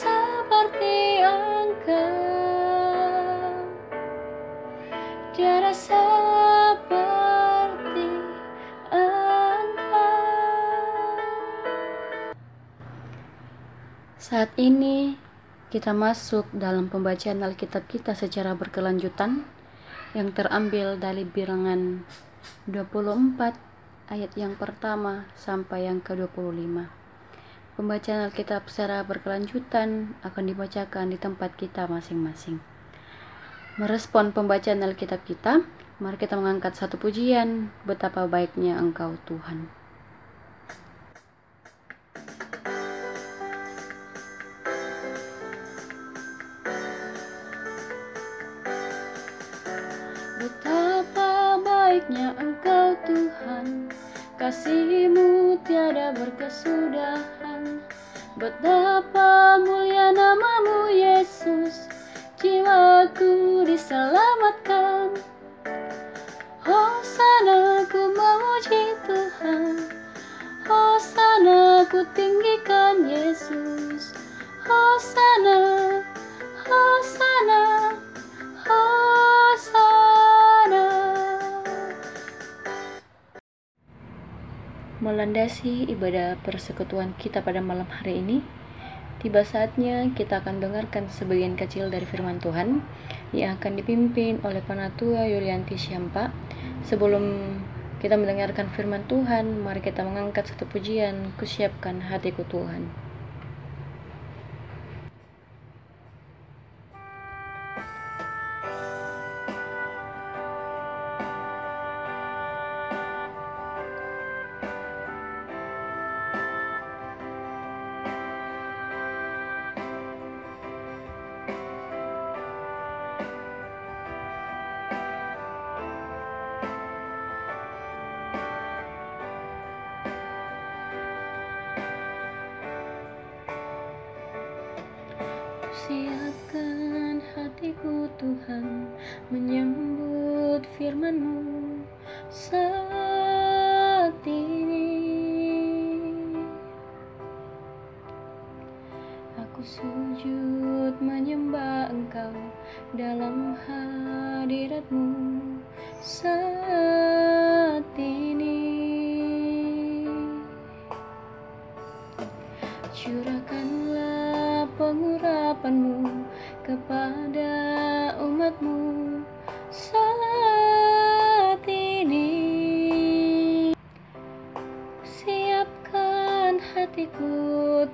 Seperti engkau seperti Saat ini kita masuk dalam pembacaan Alkitab kita secara berkelanjutan yang terambil dari bilangan 24 ayat yang pertama sampai yang ke-25. Pembacaan Alkitab secara berkelanjutan akan dibacakan di tempat kita masing-masing. Merespon pembacaan Alkitab kita, mari kita mengangkat satu pujian, betapa baiknya Engkau Tuhan. Betapa baiknya Engkau Tuhan, kasihmu tiada berkesudahan. Betapa mulia namamu Yesus, jiwaku diselamatkan. Hosana ku memuji Tuhan, Hosana ku tinggikan Yesus, Hosana, Hosana, Hosana. Melandasi ibadah persekutuan kita pada malam hari ini, tiba saatnya kita akan dengarkan sebagian kecil dari firman Tuhan yang akan dipimpin oleh Panatua Yulianti Syampa. Sebelum kita mendengarkan firman Tuhan, mari kita mengangkat satu pujian, kusiapkan hatiku Tuhan.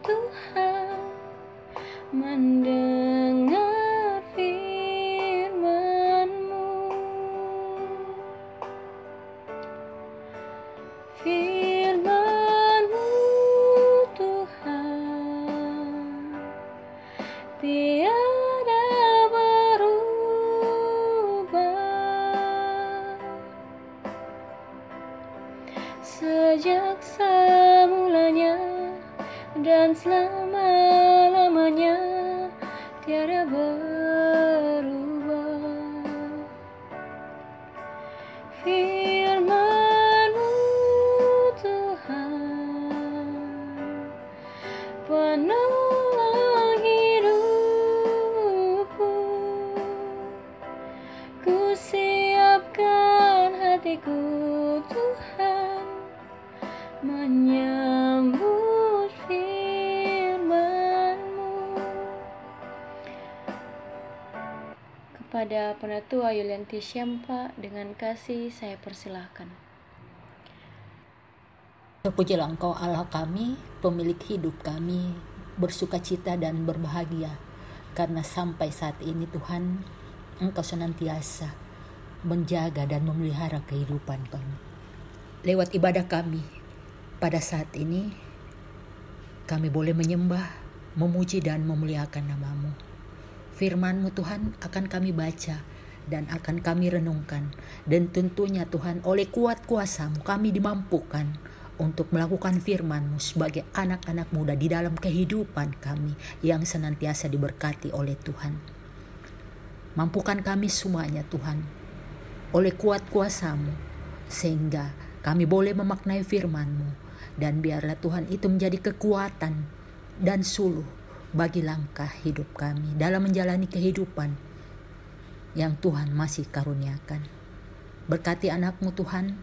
Tuhan kepada Penatua Yulianti Syampa dengan kasih saya persilahkan. Terpujilah Engkau Allah kami, pemilik hidup kami, bersuka cita dan berbahagia. Karena sampai saat ini Tuhan, Engkau senantiasa menjaga dan memelihara kehidupan kami. Lewat ibadah kami, pada saat ini, kami boleh menyembah, memuji dan memuliakan namamu. Firman-Mu Tuhan akan kami baca dan akan kami renungkan. Dan tentunya Tuhan oleh kuat kuasamu kami dimampukan untuk melakukan firman-Mu sebagai anak-anak muda di dalam kehidupan kami yang senantiasa diberkati oleh Tuhan. Mampukan kami semuanya Tuhan oleh kuat kuasamu sehingga kami boleh memaknai firman-Mu Dan biarlah Tuhan itu menjadi kekuatan dan suluh bagi langkah hidup kami dalam menjalani kehidupan yang Tuhan masih karuniakan. Berkati anakmu Tuhan,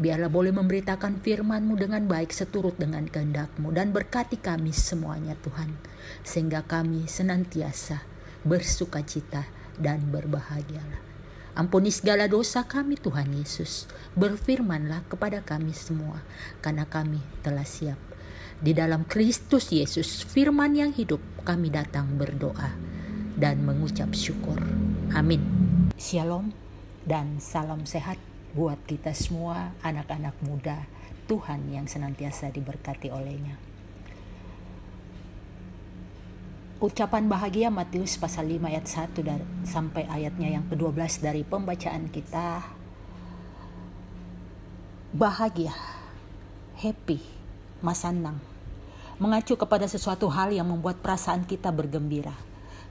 biarlah boleh memberitakan firmanmu dengan baik seturut dengan kehendakmu dan berkati kami semuanya Tuhan, sehingga kami senantiasa bersuka cita dan berbahagialah. Ampuni segala dosa kami Tuhan Yesus. Berfirmanlah kepada kami semua karena kami telah siap. Di dalam Kristus Yesus firman yang hidup kami datang berdoa dan mengucap syukur. Amin. Shalom dan salam sehat buat kita semua anak-anak muda Tuhan yang senantiasa diberkati olehnya. Ucapan bahagia Matius pasal 5 ayat 1 dari, sampai ayatnya yang ke-12 dari pembacaan kita. Bahagia, happy, masanang, mengacu kepada sesuatu hal yang membuat perasaan kita bergembira.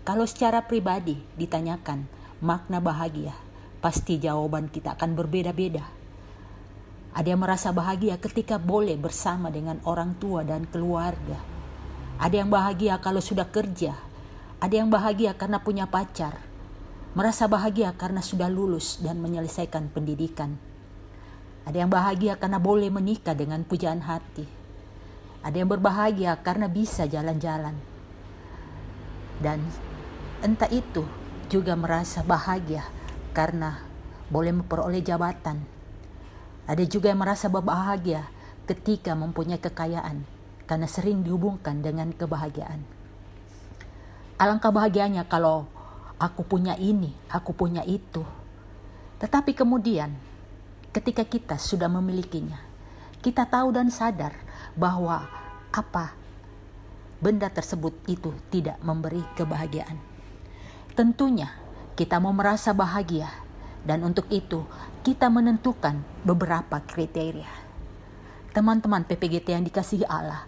Kalau secara pribadi ditanyakan makna bahagia, pasti jawaban kita akan berbeda-beda. Ada yang merasa bahagia ketika boleh bersama dengan orang tua dan keluarga ada yang bahagia kalau sudah kerja. Ada yang bahagia karena punya pacar. Merasa bahagia karena sudah lulus dan menyelesaikan pendidikan. Ada yang bahagia karena boleh menikah dengan pujaan hati. Ada yang berbahagia karena bisa jalan-jalan. Dan entah itu juga merasa bahagia karena boleh memperoleh jabatan. Ada juga yang merasa berbahagia ketika mempunyai kekayaan karena sering dihubungkan dengan kebahagiaan. Alangkah bahagianya kalau aku punya ini, aku punya itu. Tetapi kemudian ketika kita sudah memilikinya, kita tahu dan sadar bahwa apa benda tersebut itu tidak memberi kebahagiaan. Tentunya kita mau merasa bahagia dan untuk itu kita menentukan beberapa kriteria. Teman-teman PPGT yang dikasihi Allah,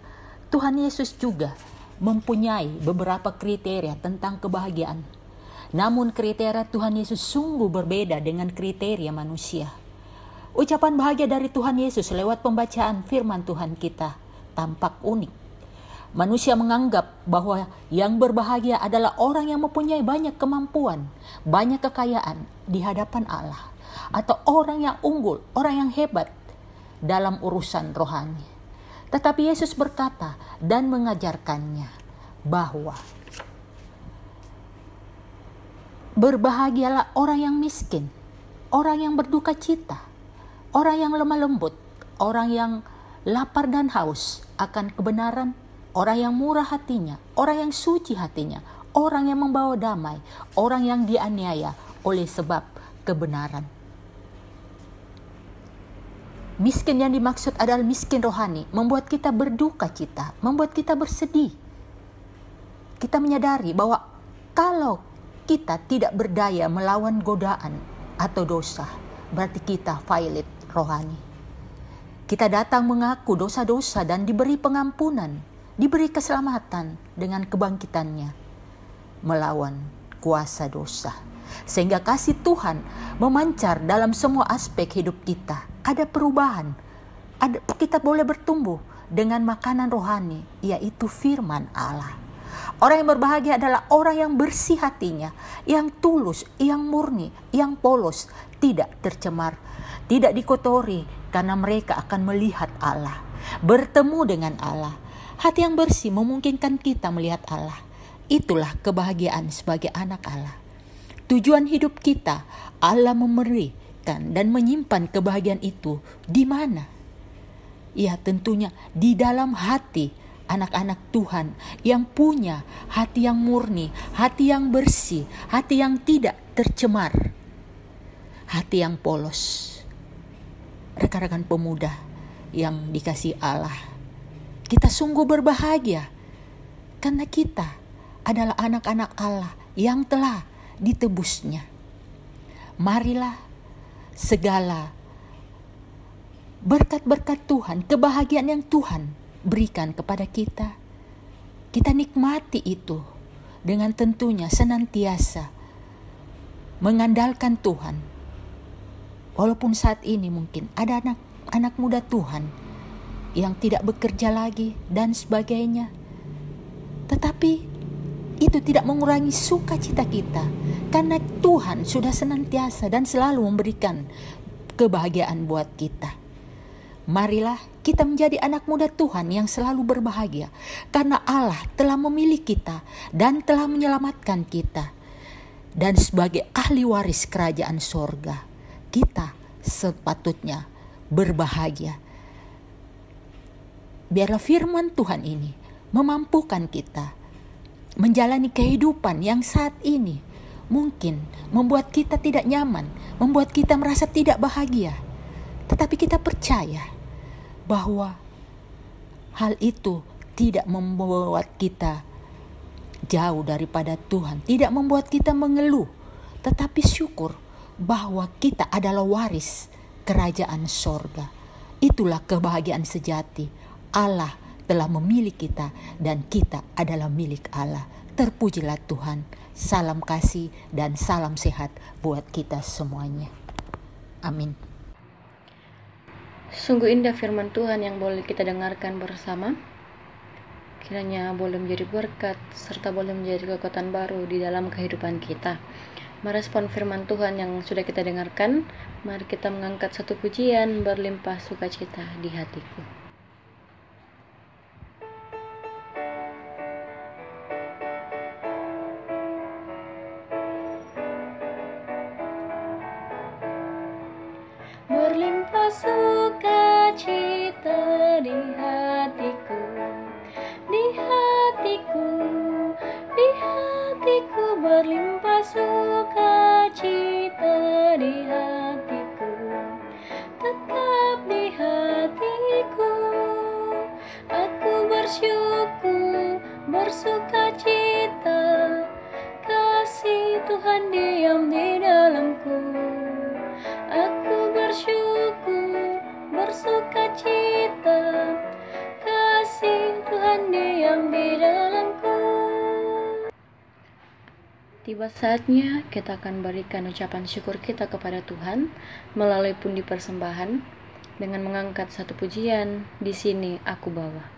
Tuhan Yesus juga mempunyai beberapa kriteria tentang kebahagiaan. Namun kriteria Tuhan Yesus sungguh berbeda dengan kriteria manusia. Ucapan bahagia dari Tuhan Yesus lewat pembacaan firman Tuhan kita tampak unik. Manusia menganggap bahwa yang berbahagia adalah orang yang mempunyai banyak kemampuan, banyak kekayaan di hadapan Allah, atau orang yang unggul, orang yang hebat dalam urusan rohani. Tetapi Yesus berkata dan mengajarkannya bahwa berbahagialah orang yang miskin, orang yang berduka cita, orang yang lemah lembut, orang yang lapar dan haus akan kebenaran, orang yang murah hatinya, orang yang suci hatinya, orang yang membawa damai, orang yang dianiaya oleh sebab kebenaran. Miskin yang dimaksud adalah miskin rohani, membuat kita berduka cita, membuat kita bersedih. Kita menyadari bahwa kalau kita tidak berdaya melawan godaan atau dosa, berarti kita violet rohani. Kita datang mengaku dosa-dosa dan diberi pengampunan, diberi keselamatan dengan kebangkitannya melawan kuasa dosa. Sehingga kasih Tuhan memancar dalam semua aspek hidup kita ada perubahan. Ada, kita boleh bertumbuh dengan makanan rohani, yaitu firman Allah. Orang yang berbahagia adalah orang yang bersih hatinya, yang tulus, yang murni, yang polos, tidak tercemar, tidak dikotori, karena mereka akan melihat Allah, bertemu dengan Allah. Hati yang bersih memungkinkan kita melihat Allah. Itulah kebahagiaan sebagai anak Allah. Tujuan hidup kita, Allah memberi menyimpan dan menyimpan kebahagiaan itu di mana? Ya, tentunya di dalam hati anak-anak Tuhan yang punya hati yang murni, hati yang bersih, hati yang tidak tercemar, hati yang polos. Rekan-rekan pemuda yang dikasih Allah, kita sungguh berbahagia karena kita adalah anak-anak Allah yang telah ditebusnya. Marilah segala berkat-berkat Tuhan, kebahagiaan yang Tuhan berikan kepada kita. Kita nikmati itu dengan tentunya senantiasa mengandalkan Tuhan. Walaupun saat ini mungkin ada anak anak muda Tuhan yang tidak bekerja lagi, dan sebagainya. Tetapi itu tidak mengurangi sukacita kita, karena Tuhan sudah senantiasa dan selalu memberikan kebahagiaan buat kita. Marilah kita menjadi anak muda Tuhan yang selalu berbahagia, karena Allah telah memilih kita dan telah menyelamatkan kita. Dan sebagai ahli waris kerajaan sorga, kita sepatutnya berbahagia. Biarlah firman Tuhan ini memampukan kita menjalani kehidupan yang saat ini mungkin membuat kita tidak nyaman, membuat kita merasa tidak bahagia. Tetapi kita percaya bahwa hal itu tidak membuat kita jauh daripada Tuhan, tidak membuat kita mengeluh, tetapi syukur bahwa kita adalah waris kerajaan sorga. Itulah kebahagiaan sejati. Allah telah memilih kita dan kita adalah milik Allah. Terpujilah Tuhan. Salam kasih dan salam sehat buat kita semuanya. Amin. Sungguh indah firman Tuhan yang boleh kita dengarkan bersama. Kiranya boleh menjadi berkat serta boleh menjadi kekuatan baru di dalam kehidupan kita. Merespon firman Tuhan yang sudah kita dengarkan, mari kita mengangkat satu pujian berlimpah sukacita di hatiku. Tiba saatnya kita akan berikan ucapan syukur kita kepada Tuhan melalui pundi persembahan dengan mengangkat satu pujian di sini aku bawa.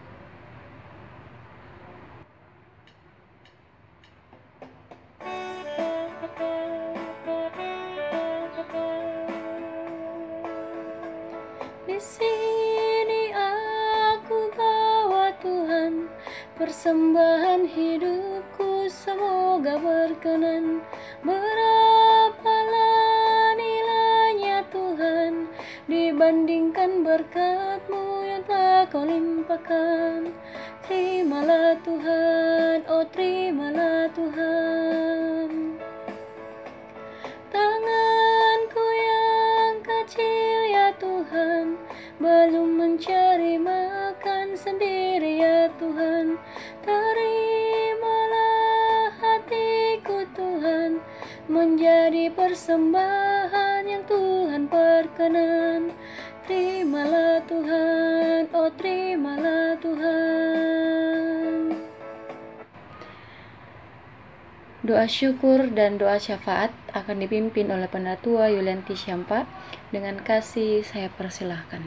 Syukur dan doa syafaat akan dipimpin oleh Pendatua Yulianti Syampa. Dengan kasih saya persilahkan.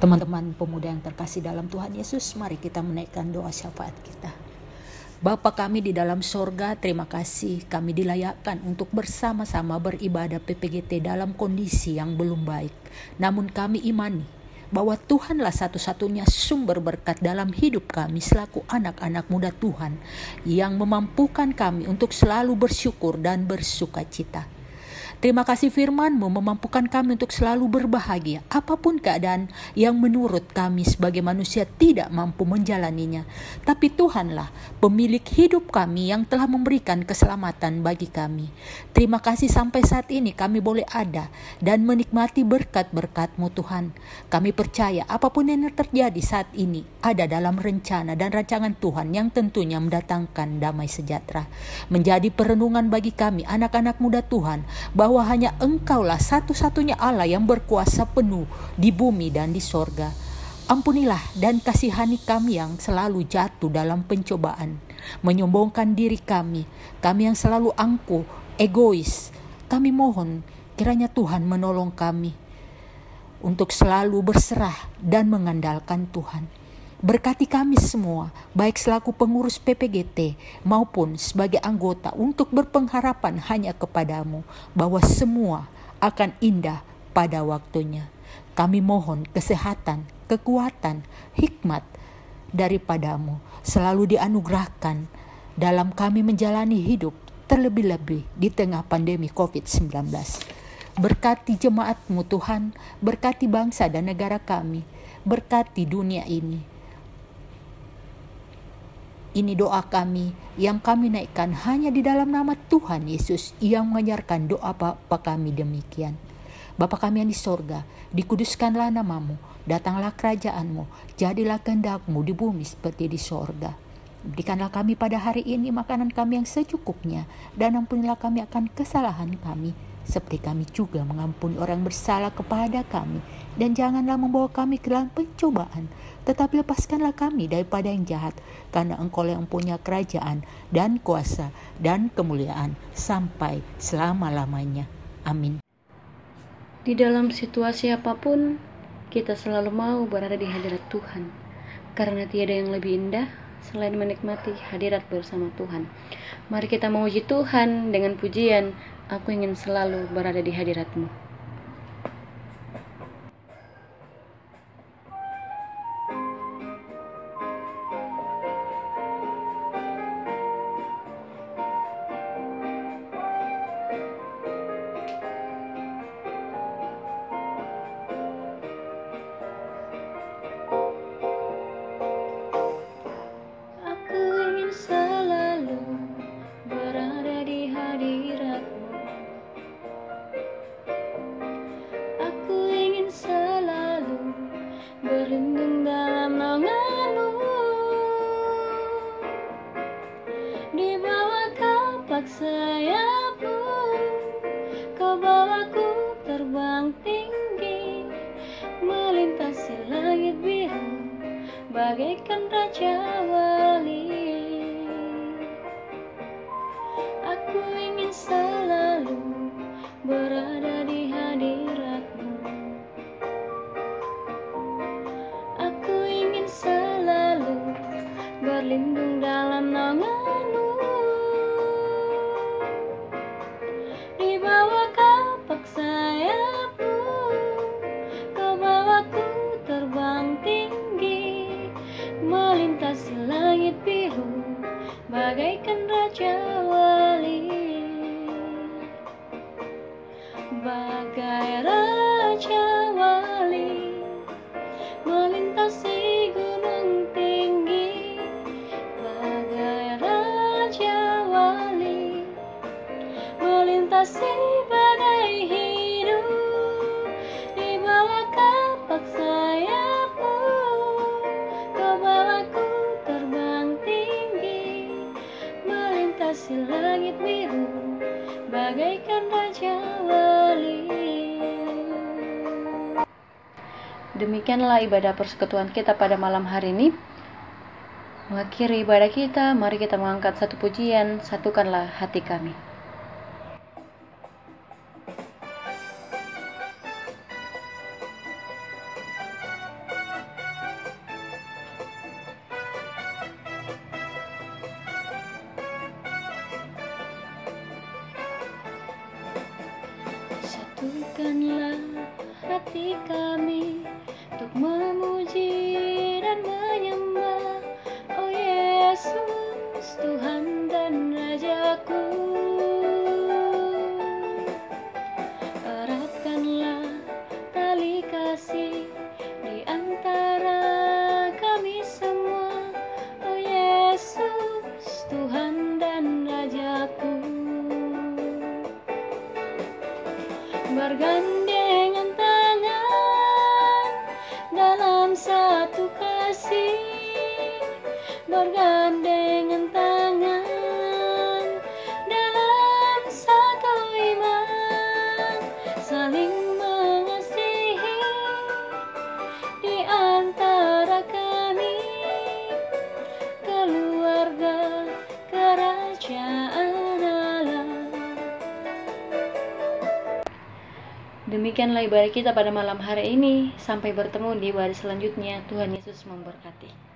Teman-teman pemuda yang terkasih dalam Tuhan Yesus, mari kita menaikkan doa syafaat kita. Bapa kami di dalam sorga, terima kasih kami dilayakkan untuk bersama-sama beribadah PPGT dalam kondisi yang belum baik. Namun kami imani bahwa Tuhanlah satu-satunya sumber berkat dalam hidup kami selaku anak-anak muda Tuhan yang memampukan kami untuk selalu bersyukur dan bersuka cita. Terima kasih firman-Mu memampukan kami untuk selalu berbahagia apa pun keadaan yang menurut kami sebagai manusia tidak mampu menjalaninya. Tapi Tuhanlah pemilik hidup kami yang telah memberikan keselamatan bagi kami. Terima kasih sampai saat ini kami boleh ada dan menikmati berkat-berkat-Mu Tuhan. Kami percaya apa pun yang terjadi saat ini ada dalam rencana dan rancangan Tuhan yang tentunya mendatangkan damai sejahtera. Menjadi perenungan bagi kami anak-anak muda Tuhan bahwa bahwa hanya engkaulah satu-satunya Allah yang berkuasa penuh di bumi dan di sorga. Ampunilah dan kasihani kami yang selalu jatuh dalam pencobaan, menyombongkan diri kami, kami yang selalu angkuh, egois. Kami mohon kiranya Tuhan menolong kami untuk selalu berserah dan mengandalkan Tuhan. Berkati kami semua, baik selaku pengurus PPGT maupun sebagai anggota untuk berpengharapan hanya kepadamu bahwa semua akan indah pada waktunya. Kami mohon kesehatan, kekuatan, hikmat daripadamu selalu dianugerahkan dalam kami menjalani hidup terlebih-lebih di tengah pandemi COVID-19. Berkati jemaatmu Tuhan, berkati bangsa dan negara kami, berkati dunia ini. Ini doa kami yang kami naikkan hanya di dalam nama Tuhan Yesus yang mengajarkan doa Bapa kami demikian. Bapa kami yang di sorga, dikuduskanlah namamu, datanglah kerajaanmu, jadilah kehendakmu di bumi seperti di sorga. Berikanlah kami pada hari ini makanan kami yang secukupnya, dan ampunilah kami akan kesalahan kami, seperti kami juga mengampuni orang bersalah kepada kami. Dan janganlah membawa kami ke dalam pencobaan, tetapi lepaskanlah kami daripada yang jahat, karena engkau yang punya kerajaan dan kuasa dan kemuliaan sampai selama-lamanya. Amin. Di dalam situasi apa pun, kita selalu mau berada di hadirat Tuhan, karena tiada yang lebih indah selain menikmati hadirat bersama Tuhan. Mari kita memuji Tuhan dengan pujian Aku ingin selalu berada di hadiratmu. jump. Demikianlah ibadah persekutuan kita pada malam hari ini. Mengakhiri ibadah kita, mari kita mengangkat satu pujian, satukanlah hati kami. Ibadah kita pada malam hari ini. Sampai bertemu di ibadah selanjutnya. Tuhan Yesus memberkati.